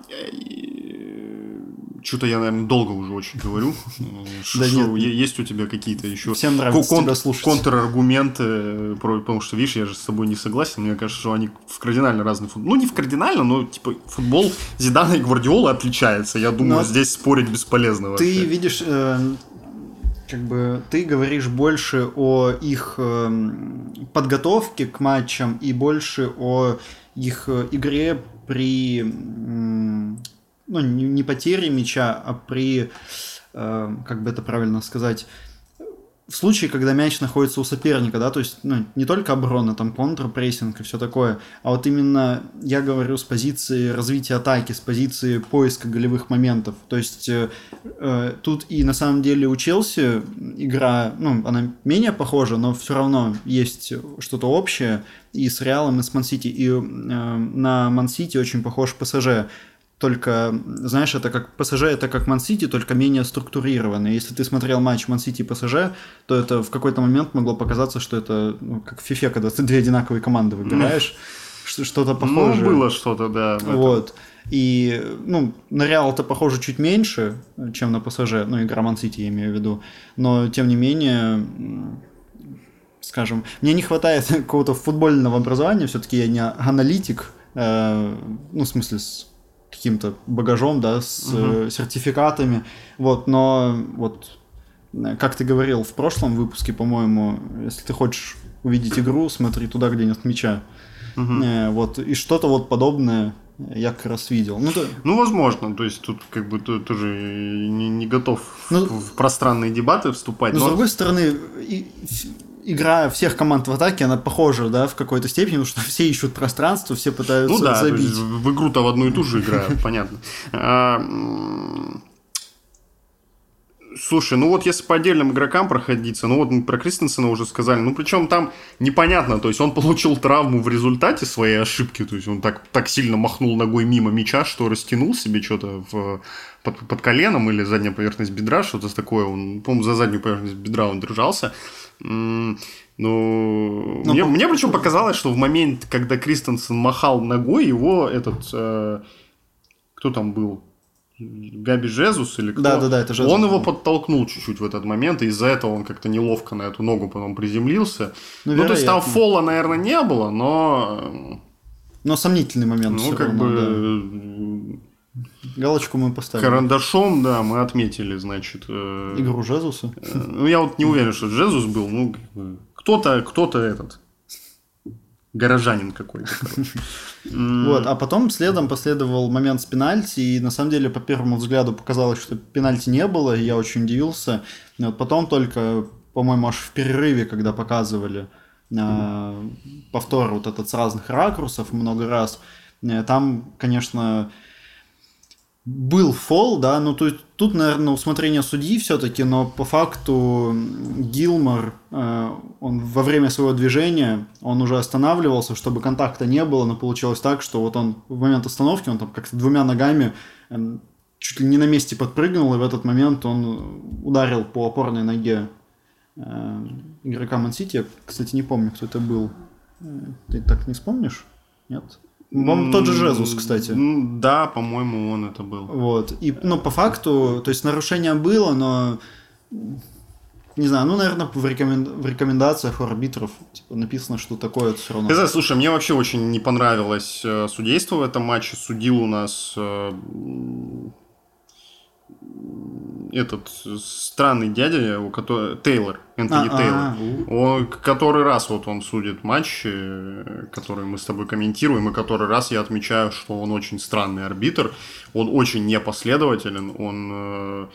что-то я, наверное, долго уже очень говорю. <laughs> Да нет. Есть у тебя какие-то еще Всем нравится тебя слушать. контраргументы? Потому что, видишь, я же с тобой не согласен. Мне кажется, что они в кардинально разный футбол. Ну, не в кардинально, но типа футбол Зидана и Гвардиолы отличается. Я думаю, здесь спорить бесполезно вообще. Ты видишь, э, как бы ты говоришь больше о их э, подготовке к матчам и больше о их э, игре при ну, не, не потере мяча, а при, э, как бы это правильно сказать, в случае, когда мяч находится у соперника, да, то есть ну, не только оборона, там контрпрессинг и все такое, а вот именно я говорю с позиции развития атаки, с позиции поиска голевых моментов. То есть э, э, тут и на самом деле у Челси игра, ну, она менее похожа, но все равно есть что-то общее и с Реалом, и с Мансити. И э, на Мансити очень похож ПСЖ только, знаешь, это как ПСЖ, это как Ман-Сити, только менее структурированно. Если ты смотрел матч Ман-Сити и ПСЖ, то это в какой-то момент могло показаться, что это ну, как в FIFA, когда ты две одинаковые команды выбираешь, ну, что-то похожее. Ну, было что-то, да. Вот. И, ну, на Реал это похоже чуть меньше, чем на ПСЖ, ну, игра Ман-Сити я имею в виду, но, тем не менее, скажем, мне не хватает <laughs> какого-то футбольного образования, все-таки я не аналитик, э, ну, в смысле, с каким-то багажом, да, с угу. сертификатами, вот, но вот как ты говорил в прошлом выпуске, по-моему, если ты хочешь увидеть игру, смотри туда, где нет мяча. Угу. Вот, и что-то вот подобное я как раз видел. Ну, то... ну возможно, то есть тут как бы тоже не, не готов ну, в пространные дебаты вступать. Но, но... с другой стороны, и, игра всех команд в атаке, она похожа, да, в какой-то степени, потому что <laughs> все ищут пространство, все пытаются ну, да, забить. в игру-то в одну и ту же играют, <laughs> понятно. А, Слушай, ну вот если по отдельным игрокам проходиться, ну вот мы про Кристенсена уже сказали, ну причем там непонятно, то есть он получил травму в результате своей ошибки, то есть он так, так сильно махнул ногой мимо мяча, что растянул себе что-то в, под, под коленом или задняя поверхность бедра, что-то такое, он, по-моему, за заднюю поверхность бедра он держался. Ну, мне, по... мне причем показалось, что в момент, когда Кристенсен махал ногой, его этот... Э, кто там был? Габи Жезус или кто? Да, да, да, это Жезус. Он его подтолкнул чуть-чуть в этот момент, и из-за этого он как-то неловко на эту ногу потом приземлился. Ну, ну то есть там фола, наверное, не было, но... Но сомнительный момент. Ну, как равно, бы... Да. Галочку мы поставили. Карандашом, да, мы отметили, значит... Э... Игру Жезуса? Э, ну, я вот не уверен, что Жезус был, ну, кто-то, кто-то этот горожанин какой-то. Вот, а потом следом последовал момент с пенальти, и на самом деле по первому взгляду показалось, что пенальти не было, и я очень удивился. Вот потом только, по-моему, аж в перерыве, когда показывали э, повтор вот этот с разных ракурсов много раз, там, конечно, был фол, да, ну тут, тут, наверное, усмотрение судьи все-таки, но по факту Гилмор, э, он во время своего движения, он уже останавливался, чтобы контакта не было, но получилось так, что вот он в момент остановки, он там как-то двумя ногами э, чуть ли не на месте подпрыгнул, и в этот момент он ударил по опорной ноге э, игрока Мансити. Я, кстати, не помню, кто это был. Э, ты так не вспомнишь? Нет? По тот же Жезус, кстати. Да, по-моему, он это был. Вот. И, ну, по факту, то есть нарушение было, но не знаю, ну, наверное, в, рекомен... в рекомендациях у арбитров типа, написано, что такое все равно. Ты слушай, мне вообще очень не понравилось э, судейство в этом матче. Судил у нас э, этот странный дядя, у которого Тейлор, Энтони а, Тейлор, а, он который раз вот он судит матчи, которые мы с тобой комментируем, и который раз я отмечаю, что он очень странный арбитр, он очень непоследователен, он э,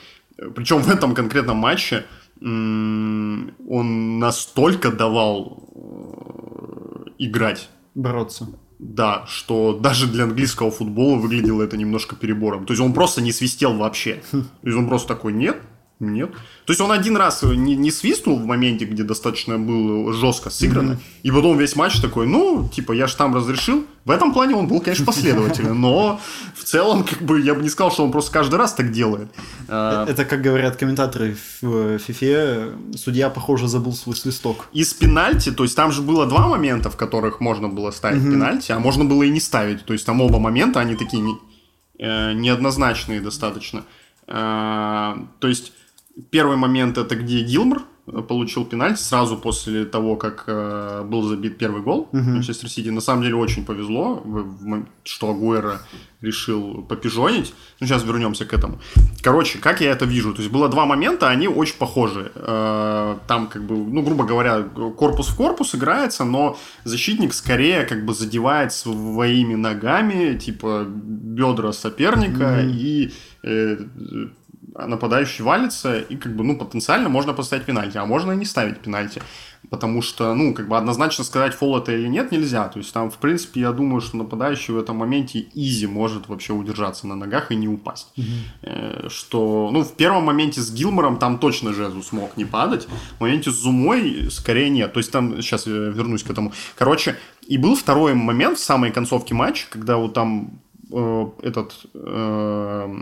причем в этом конкретном матче он настолько давал э, играть. Бороться да, что даже для английского футбола выглядело это немножко перебором. То есть он просто не свистел вообще. То есть он просто такой, нет, нет. То есть он один раз не, не свистнул в моменте, где достаточно было жестко сыграно, mm-hmm. и потом весь матч такой, ну, типа, я же там разрешил. В этом плане он был, конечно, последователен, но в целом, как бы, я бы не сказал, что он просто каждый раз так делает. А, это, как говорят комментаторы в FIFA, судья, похоже, забыл свой свисток. Из пенальти, то есть там же было два момента, в которых можно было ставить mm-hmm. пенальти, а можно было и не ставить. То есть там оба момента, они такие не, э, неоднозначные достаточно. Э, то есть Первый момент это где Гилмор э, получил пенальти сразу после того, как э, был забит первый гол uh-huh. Манчестер Сити. На самом деле очень повезло, что Агуэра решил попижонить. Ну, сейчас вернемся к этому. Короче, как я это вижу? То есть было два момента, они очень похожи. Э, там, как бы, ну, грубо говоря, корпус в корпус играется, но защитник скорее как бы задевает своими ногами, типа, бедра соперника uh-huh. и э, нападающий валится, и как бы, ну, потенциально можно поставить пенальти, а можно и не ставить пенальти. Потому что, ну, как бы однозначно сказать, фол это или нет, нельзя. То есть там, в принципе, я думаю, что нападающий в этом моменте изи может вообще удержаться на ногах и не упасть. Mm-hmm. Что, ну, в первом моменте с Гилмором там точно Жезу смог не падать. В моменте с Зумой скорее нет. То есть там, сейчас я вернусь к этому. Короче, и был второй момент в самой концовке матча, когда вот там этот э,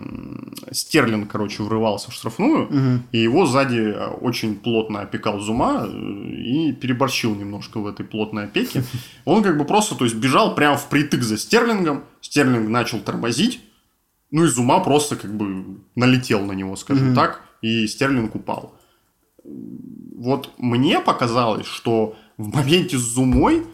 Стерлинг, короче, врывался в штрафную, угу. и его сзади очень плотно опекал Зума э, и переборщил немножко в этой плотной опеке. <laughs> Он как бы просто, то есть, бежал прямо впритык за Стерлингом, Стерлинг начал тормозить, ну и Зума просто как бы налетел на него, скажем угу. так, и Стерлинг упал. Вот мне показалось, что в моменте с Зумой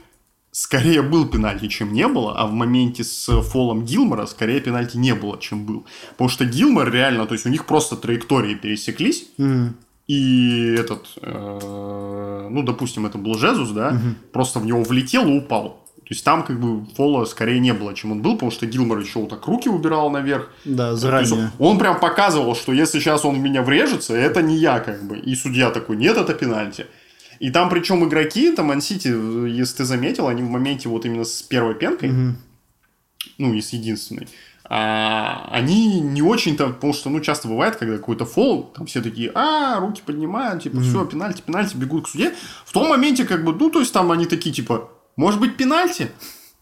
скорее был пенальти, чем не было, а в моменте с фолом Гилмора скорее пенальти не было, чем был. Потому что Гилмор реально, то есть у них просто траектории пересеклись, mm. и этот, э, ну, допустим, это был Жезус, да, Мгм. просто в него влетел и упал. То есть там как бы фола скорее не было, чем он был, потому что Гилмор еще вот так руки убирал наверх. Да, заранее. он прям показывал, что если сейчас он в меня врежется, это не я как бы. И судья такой, нет, это пенальти. И там причем игроки, там Мансити, если ты заметил, они в моменте вот именно с первой пенкой, Мгм. ну, и с единственной, а, они не очень-то, потому что, ну, часто бывает, когда какой-то фол, там все такие, а, руки поднимают, типа, все, пенальти, пенальти, бегут к суде. В том моменте, как бы, ну, то есть там они такие, типа, может быть, пенальти?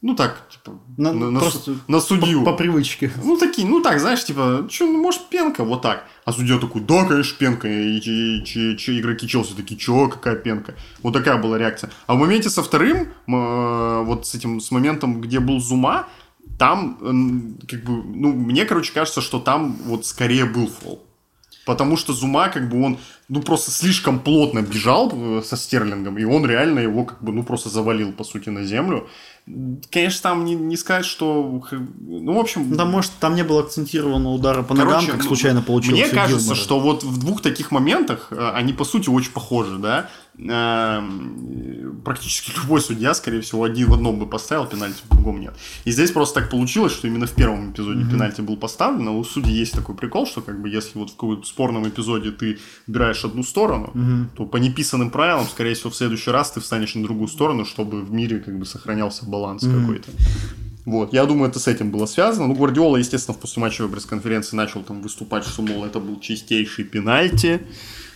Ну, так, типа, На- на, на просто су- на судью. По, по привычке. Ну, такие, ну так, знаешь, типа, что, ну, может, пенка, вот так. А судья такой, да, конечно, пенка. И, че- че- че- игроки Челси такие, чё, какая пенка? Вот такая была реакция. А в моменте со вторым, э, вот с этим, с моментом, где был Зума, там, м, как бы, ну, мне, короче, кажется, что там вот скорее был фол. Потому что Зума, как бы, он, ну, просто слишком плотно бежал э, со Стерлингом, и он реально его, как бы, ну, просто завалил, по сути, на землю. Конечно, там не, не сказать, что... Ну, в общем... Там, может, там не было акцентированного удара по ногам, Короче, как ну, случайно получилось Мне кажется, Гилмора. что вот в двух таких моментах э, они, по сути, очень похожи, да. Эм, Практически любой судья, скорее всего, один в одном бы поставил пенальти, в другом нет. И здесь просто так получилось, что именно в первом эпизоде пенальти был поставлен, а у судей есть такой прикол, что как бы если вот в каком-то спорном эпизоде ты выбираешь одну сторону, то по неписанным правилам, скорее всего, в следующий раз ты встанешь на другую сторону, чтобы в мире как бы сохранялся баланс какой-то. Вот, я думаю, это с этим было связано. Ну, Гвардиола, естественно, в послематчевой пресс-конференции начал там выступать, что, мол, это был чистейший пенальти.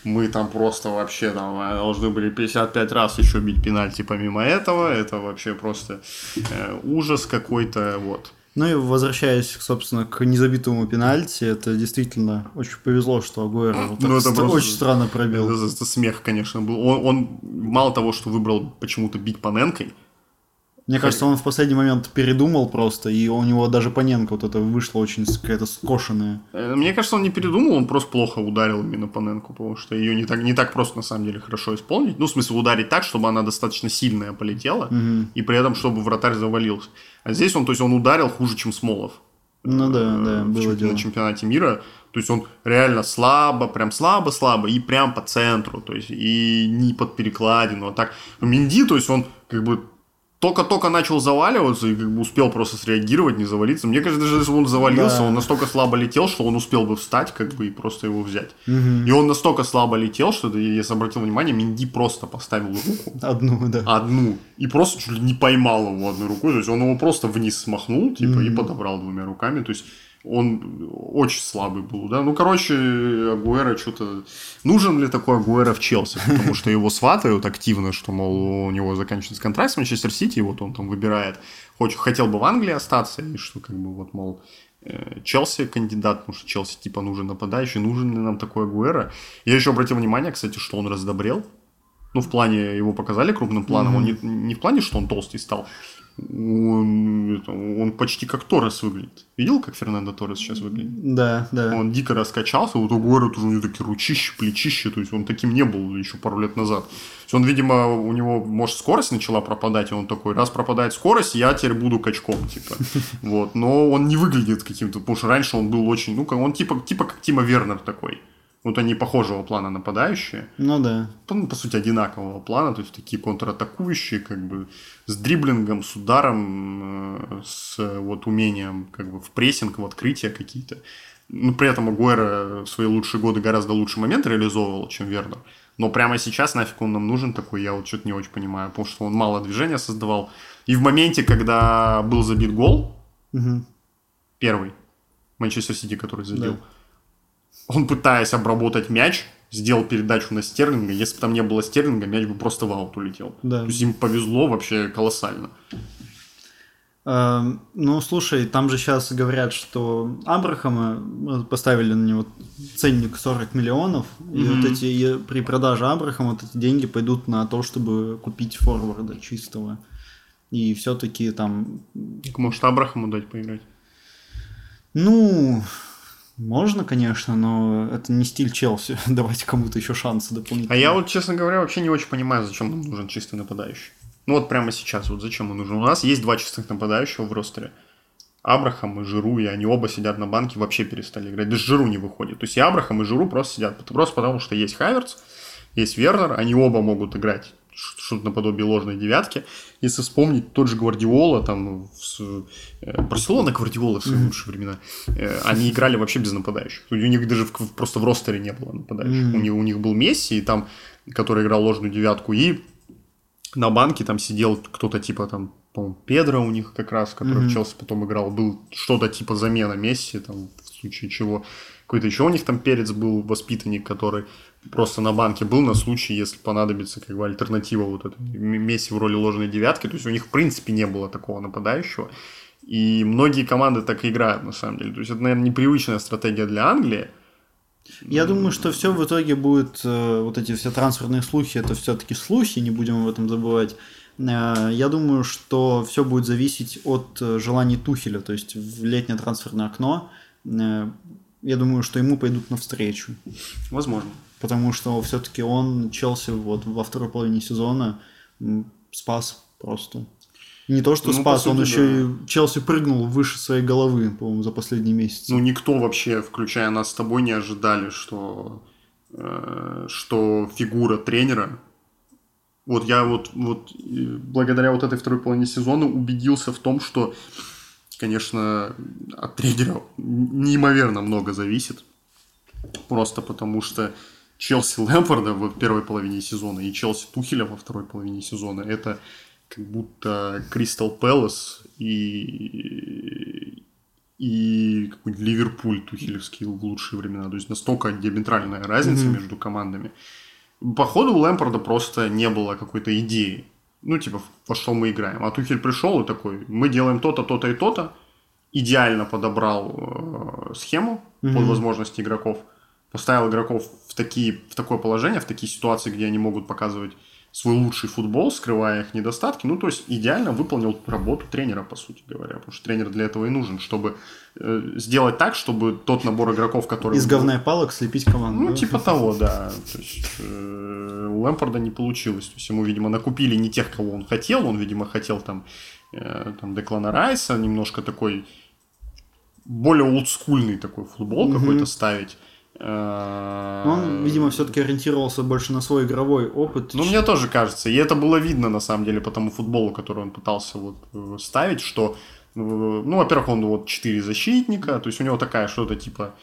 Мы там просто вообще там э, должны были 55 раз еще бить пенальти помимо этого. Это вообще просто э, ужас какой-то, вот. Ну и возвращаясь, собственно, к незабитому пенальти, это действительно очень повезло, что Агуэро вот Ну, это ст- просто- очень странно пробил. Это, это смех, конечно, был. Он, он мало того, что выбрал почему-то бить Паненкой, Мне кажется, он в последний момент передумал просто, и у него даже Паненко вот это вышло очень какая-то скошенная. Э, Мне кажется, он не передумал, он просто плохо ударил именно Паненку, потому что ее не так, не так просто, на самом деле, хорошо исполнить. Ну, в смысле, ударить так, чтобы она достаточно сильная полетела, и при этом, чтобы вратарь завалился. А здесь он, то есть, он ударил хуже, чем Смолов. Ну да, э, да, было чемп- дело. на чемпионате мира. То есть он реально слабо, прям слабо-слабо, и прям по центру, то есть и не под перекладину, а так. Минди, то есть он как бы только-только начал заваливаться и как бы успел просто среагировать, не завалиться. Мне кажется, даже если бы он завалился, Да. он настолько слабо летел, что он успел бы встать как бы и просто его взять. И он настолько слабо летел, что, я обратил внимание, Минди просто поставил руку Одну, да. одну и просто чуть ли не поймал его одной рукой. То есть он его просто вниз смахнул, типа, и подобрал двумя руками. То есть он очень слабый был, да. Ну, короче, Агуэра что-то... Нужен ли такой Агуэра в Челси? Потому что его сватают активно, что, мол, у него заканчивается контракт с Манчестер Сити, и вот он там выбирает, хочет, хотел бы в Англии остаться, и что, как бы, вот, мол, э, Челси кандидат, потому что Челси, типа, нужен нападающий, нужен ли нам такой Агуэра? Я еще обратил внимание, кстати, что он раздобрел, ну, в плане, его показали крупным планом, он не, не в плане, что он толстый стал, он, это, он почти как Торрес выглядит. Видел, как Фернандо Торрес сейчас выглядит? Да, да. Он дико раскачался, вот у Гуэра тоже у него такие ручища, плечища, то есть он таким не был еще пару лет назад. То есть он, видимо, у него, может, скорость начала пропадать, и он такой, раз пропадает скорость, я теперь буду качком, типа. Вот, но он не выглядит каким-то, потому что раньше он был очень, ну, он типа, типа как Тима Вернер такой. Вот они похожего плана нападающие Ну да. ну, по сути, одинакового плана, то есть такие контратакующие, как бы с дриблингом, с ударом, э, с вот умением как бы в прессинг, в открытия какие-то. Ну, при этом Агуэра в свои лучшие годы гораздо лучше момент реализовывал, чем Вернер. Но прямо сейчас нафиг он нам нужен такой, я вот что-то не очень понимаю, потому что он мало движения создавал. И в моменте, когда был забит гол, Мгм. первый, Манчестер Сити, который забил, Да. Он, пытаясь обработать мяч, сделал передачу на Стерлинга. Если бы там не было Стерлинга, мяч бы просто в аут улетел. Да. То есть им повезло вообще колоссально. Эм, Ну, слушай, там же сейчас говорят, что Абрахама э, поставили на него ценник 40 миллионов, и Мгм. вот эти и при продаже Абрахама вот эти деньги пойдут на то, чтобы купить форварда чистого. И все-таки там, Так, Может, Абрахаму дать поиграть? ну, можно, конечно, но это не стиль Челси, <laughs> давать кому-то еще шансы дополнительные. А я вот, честно говоря, вообще не очень понимаю, зачем нам нужен чистый нападающий. Ну вот прямо сейчас, вот зачем он нужен. У нас есть два чистых нападающих в ростере. Абрахам и Жиру, и они оба сидят на банке, вообще перестали играть. Даже Жиру не выходит. То есть и Абрахам, и Жиру просто сидят. Просто потому, что есть Хаверц, есть Вернер, они оба могут играть что-то наподобие ложной девятки. Если вспомнить тот же Гвардиола, там, с, э, Барселона Гвардиола в свои mm-hmm. лучшие времена, э, они играли вообще без нападающих. У них даже в, просто в ростере не было нападающих. Mm-hmm. У, них, у них был Месси, и там, который играл ложную девятку, и на банке там сидел кто-то типа там, по-моему, Педро у них как раз, который mm-hmm. в Челси потом играл, был что-то типа замена Месси, там, в случае чего. Какой-то еще у них там перец был, воспитанник, который просто на банке был на случай, если понадобится как бы альтернатива вот этой Месси в роли ложной девятки. То есть у них в принципе не было такого нападающего. И многие команды так и играют, на самом деле. То есть это, наверное, непривычная стратегия для Англии. Я думаю, что все в итоге будет, э, вот эти все трансферные слухи, это все-таки слухи, не будем об этом забывать. Э, я думаю, что все будет зависеть от э, желаний Тухеля, то есть в летнее трансферное окно. Я думаю, что ему пойдут навстречу. Возможно потому что все-таки он Челси вот во второй половине сезона спас просто. не то, что ну, спас, сути, он еще да. и Челси прыгнул выше своей головы, по-моему, за последние месяцы. Ну, никто вообще, включая нас с тобой, не ожидали, что, э, что фигура тренера вот я вот, вот благодаря вот этой второй половине сезона убедился в том, что, конечно, от тренера неимоверно много зависит. Просто потому что Челси Лэмпорда в первой половине сезона и Челси Тухеля во второй половине сезона, это как будто Кристал Пэлас и, и какой-нибудь Ливерпуль Тухелевский в лучшие времена. То есть настолько диаметральная разница mm-hmm. между командами. По ходу у Лэмпорда просто не было какой-то идеи. Ну, типа, во что мы играем. А Тухель пришел и такой, мы делаем то-то, то-то и то-то. Идеально подобрал э, схему mm-hmm. под возможности игроков – поставил игроков в, такие, в такое положение, в такие ситуации, где они могут показывать свой лучший футбол, скрывая их недостатки. Ну, то есть идеально выполнил работу тренера, по сути говоря. Потому что тренер для этого и нужен, чтобы э, сделать так, чтобы тот набор игроков, который... Из говна и палок слепить команду. Ну, да? типа того, да. То есть э, у Лэмпорда не получилось. То есть ему, видимо, накупили не тех, кого он хотел. Он, видимо, хотел там, э, там Деклана Райса, немножко такой более олдскульный такой футбол mm-hmm. какой-то ставить. Э, он, видимо, все-таки ориентировался больше на свой игровой опыт. Ну, мне тоже кажется. И это было видно, на самом деле, по тому футболу, который он пытался вот э, ставить, что, э, ну, во-первых, он вот 4 защитника, то есть у него такая что-то типа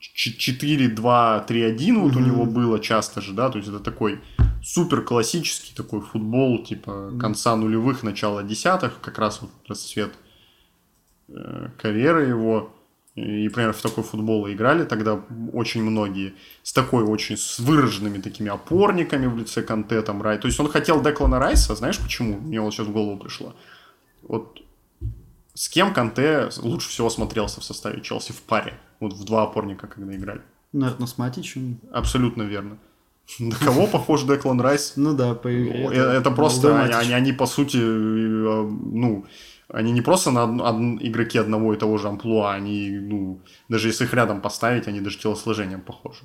4-2-3-1 вот mm-hmm. у него было часто же, да, то есть это такой супер классический такой футбол, типа конца нулевых, начала десятых, как раз вот расцвет карьеры его. И, например, в такой футбол играли тогда очень многие. С такой очень, с выраженными такими опорниками в лице Канте, там, Рай. То есть он хотел Деклана Райса, знаешь почему? Мне вот сейчас в голову пришло. Вот с кем Канте лучше всего смотрелся в составе Челси в паре? Вот в два опорника, когда играли. Наверное, с Матичем. Абсолютно верно. На кого похож Деклан Райс? Ну да, по Это, это просто, они, они, по сути, э, ну, они не просто на од- од- игроки одного и того же амплуа, они, ну, даже если их рядом поставить, они даже телосложением похожи.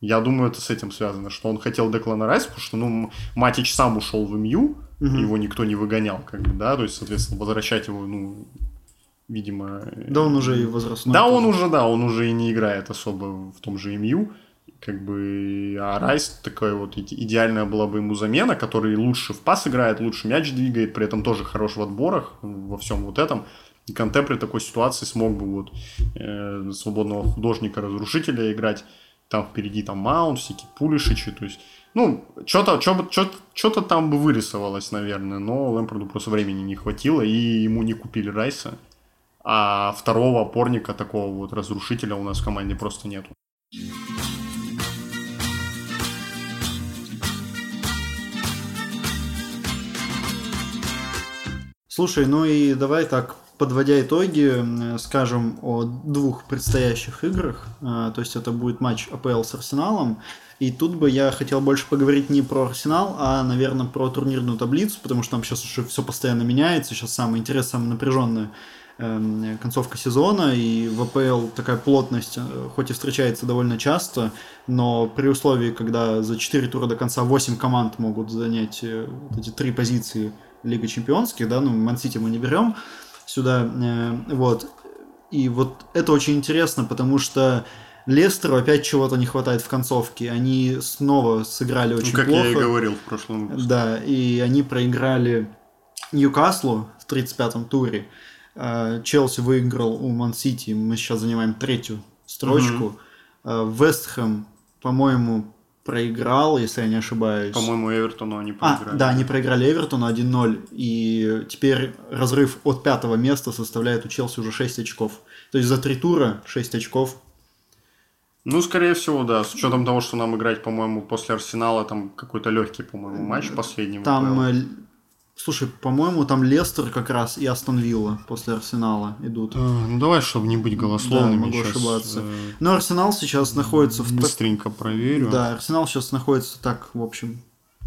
Я думаю, это с этим связано, что он хотел Деклана Райс, потому что, ну, Матич сам ушел в МЮ, угу. его никто не выгонял, как бы, да, то есть, соответственно, возвращать его, ну, видимо... Да он уже и возрастной. Да, он уже, да, он уже и не играет особо в том же МЮ, как бы, а Райс такая вот идеальная была бы ему замена, который лучше в пас играет, лучше мяч двигает, при этом тоже хорош в отборах, во всем вот этом. И Канте при такой ситуации смог бы вот э, свободного художника-разрушителя играть. Там впереди там Маунт, всякие Пулишичи, то есть ну, что-то что-то там бы вырисовалось, наверное, но Лэмпорду просто времени не хватило, и ему не купили Райса. А второго опорника, такого вот разрушителя у нас в команде просто нету. Слушай, ну и давай так, подводя итоги, скажем о двух предстоящих играх. А, то есть это будет матч АПЛ с Арсеналом. И тут бы я хотел больше поговорить не про Арсенал, а, наверное, про турнирную таблицу, потому что там сейчас уже все постоянно меняется. Сейчас самое интересное, самая напряженная эм, концовка сезона, и в АПЛ такая плотность, э, хоть и встречается довольно часто, но при условии, когда за 4 тура до конца 8 команд могут занять э, вот эти три позиции Лига Чемпионских, да, ну, Мансити мы не берем, сюда. Э, вот. И вот это очень интересно, потому что Лестеру опять чего-то не хватает в концовке. Они снова сыграли очень ну, как плохо. я и говорил в прошлом выпуске. Да, и они проиграли Ньюкаслу в 35-м туре. Э, Челси выиграл у Ман-Сити. Мы сейчас занимаем третью строчку. Угу. Вестхэм, по-моему, проиграл, если я не ошибаюсь. По-моему, Эвертону они проиграли. А, да, они проиграли Эвертону 1-0, и теперь разрыв от пятого места составляет у Челси уже 6 очков. То есть за три тура 6 очков. Ну, скорее всего, да. С учетом того, что нам играть, по-моему, после Арсенала там какой-то легкий, по-моему, матч последний. Там Слушай, по-моему, там Лестер как раз и Астон Вилла после Арсенала идут. А, ну давай, чтобы не быть голословными. Да, могу сейчас, ошибаться. Э... Но Арсенал сейчас находится в... Быстренько проверю. Да, Арсенал сейчас находится так, в общем,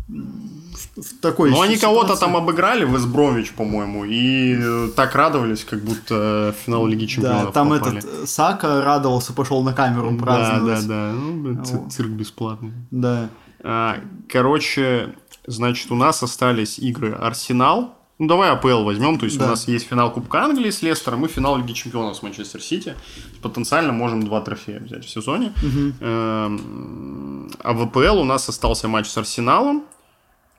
в, в такой Ну, они кого-то там обыграли, в Эсбромич, по-моему, и э, так радовались, как будто в финал Лиги Чемпионов Да, там попали. этот э, Сака радовался, пошел на камеру праздновать. Да, да, да. Ну, цирк бесплатный. Да. А, короче, Значит, у нас остались игры Арсенал. Ну, давай АПЛ возьмем. То есть, да. у нас есть финал Кубка Англии с Лестером и финал Лиги Чемпионов с Манчестер Сити. Потенциально можем два трофея взять в сезоне. Угу. А в АПЛ у нас остался матч с Арсеналом.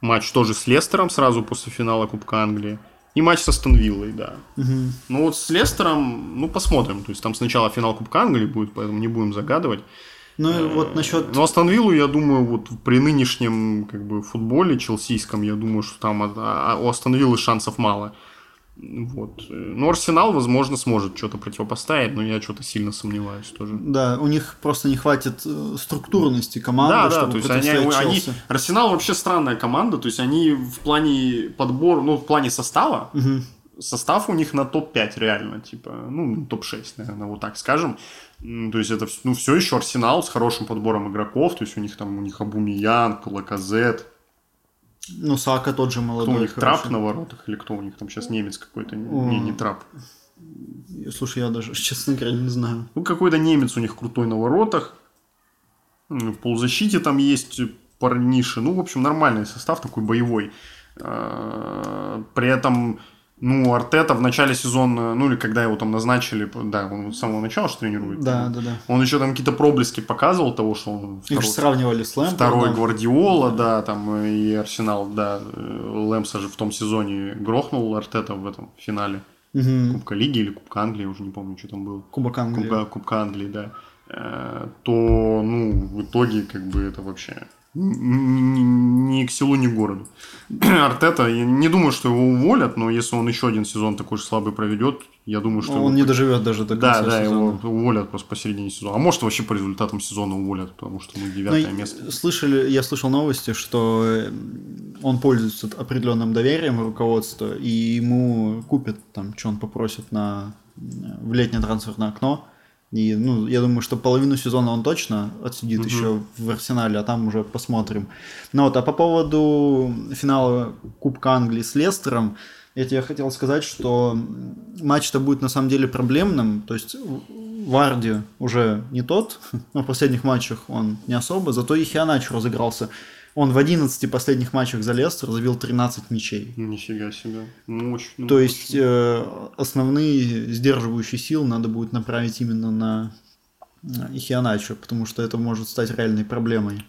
Матч тоже с Лестером сразу после финала Кубка Англии. И матч со Станвиллой, да. Угу. Ну вот с Лестером, ну посмотрим. То есть там сначала финал Кубка Англии будет, поэтому не будем загадывать. Ну вот насчет... Ну, Астон Виллу, я думаю, вот при нынешнем как бы футболе челсийском, я думаю, что там а, а у Астон Виллы шансов мало. Вот. Ну, Арсенал, возможно, сможет что-то противопоставить, но я что-то сильно сомневаюсь тоже. Да, у них просто не хватит э, структурности команды, да, чтобы да, то есть они, они, Арсенал вообще странная команда, то есть они в плане подбора, ну, в плане состава, угу. состав у них на топ-5 реально, типа, ну, топ-6, наверное, вот так скажем. То есть это ну, все еще Арсенал с хорошим подбором игроков. То есть у них там у них Абумиян, Лаказет. Ну, Сака тот же молодой. Кто у них хороший. Трап на воротах или кто у них там сейчас немец какой-то? Не, не Трап. Слушай, я даже, <laughs> честно говоря, не знаю. Ну, какой-то немец у них крутой на воротах. В полузащите там есть парниши. Ну, в общем, нормальный состав такой боевой. А, при этом ну, Артета в начале сезона, ну или когда его там назначили, да, он с самого начала что тренирует. Да, да, да. Он еще там какие-то проблески показывал того, что он второй, Их сравнивали с Лэмпом. Второй Гвардиола, да. да, там и Арсенал, да. Лэмпса же в том сезоне грохнул Артета в этом финале. Угу. Кубка Лиги или Кубка Англии, уже не помню, что там было. Кубок Англии. Кубка, Кубка Англии, да. Э, то, ну, в итоге, как бы, это вообще ни к селу, ни к городу. <clears throat> Артета, я не думаю, что его уволят, но если он еще один сезон такой же слабый проведет, я думаю, что... Он его... не доживет даже до конца Да, да, сезона. его уволят просто посередине сезона. А может, вообще по результатам сезона уволят, потому что мы ну, девятое но место. Слышали, я слышал новости, что э, он пользуется определенным доверием руководства, и ему купят там, что он попросит на э, в летнее трансферное окно и, ну, я думаю, что половину сезона он точно отсидит угу. еще в Арсенале, а там уже посмотрим. Ну вот, а по поводу финала Кубка Англии с Лестером, я тебе хотел сказать, что матч-то будет на самом деле проблемным. То есть Варди уже не тот, <laughs> но в последних матчах он не особо, зато и Хианач разыгрался. Он в 11 последних матчах за Лестер забил 13 мячей. Нифига себе. Ну, очень, ну, То есть э, основные сдерживающие силы надо будет направить именно на Ихианачо, потому что это может стать реальной проблемой.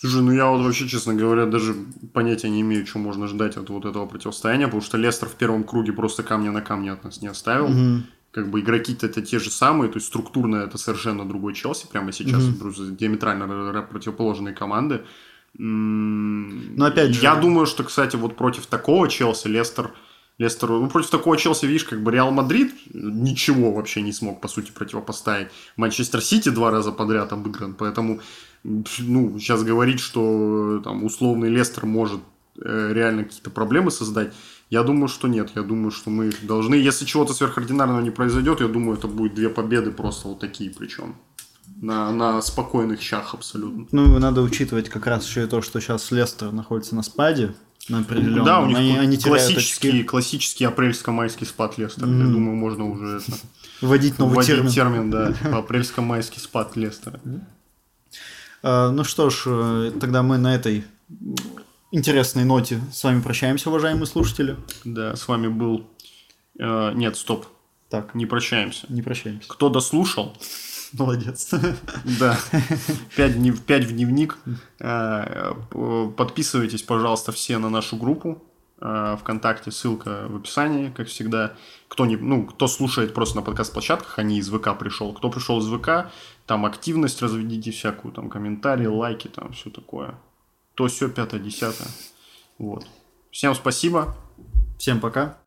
Слушай, ну я вот вообще, честно говоря, даже понятия не имею, что можно ждать от вот этого противостояния, потому что Лестер в первом круге просто камня на камне от нас не оставил. Угу. Как бы игроки-то это те же самые, то есть структурно это совершенно другой Челси прямо сейчас, угу. диаметрально противоположные команды. Но опять же... Я думаю, что, кстати, вот против такого Челси Лестер... Лестер, ну, против такого Челси, видишь, как бы Реал Мадрид ничего вообще не смог, по сути, противопоставить. Манчестер Сити два раза подряд обыгран, поэтому, ну, сейчас говорить, что там условный Лестер может э, реально какие-то проблемы создать, я думаю, что нет. Я думаю, что мы должны, если чего-то сверхординарного не произойдет, я думаю, это будет две победы просто вот такие причем на, на спокойных щах абсолютно. Ну, надо учитывать как раз еще и то, что сейчас Лестер находится на спаде, на определенном. Да, у них они, они классический, очки. классический апрельско-майский спад Лестер. Mm. Я думаю, можно уже это... Вводить новый Вводить термин. термин, да, <laughs> типа апрельско-майский спад Лестера. А, ну что ж, э, тогда мы на этой интересной ноте с вами прощаемся, уважаемые слушатели. Да, с вами был Э, нет, стоп. Так, Не прощаемся. не прощаемся. Кто дослушал, Молодец. да, <laughs> 5, днев, пять в дневник. Э, п- Подписывайтесь, пожалуйста, все на нашу группу э, ВКонтакте, ссылка в описании, как всегда. Кто, не, ну, кто слушает просто на подкаст-площадках, а не из ВК пришел. Кто пришел из ВК, там активность разведите всякую, там комментарии, лайки, там все такое. То все, пятое, десятое. Вот. Всем спасибо. Всем пока.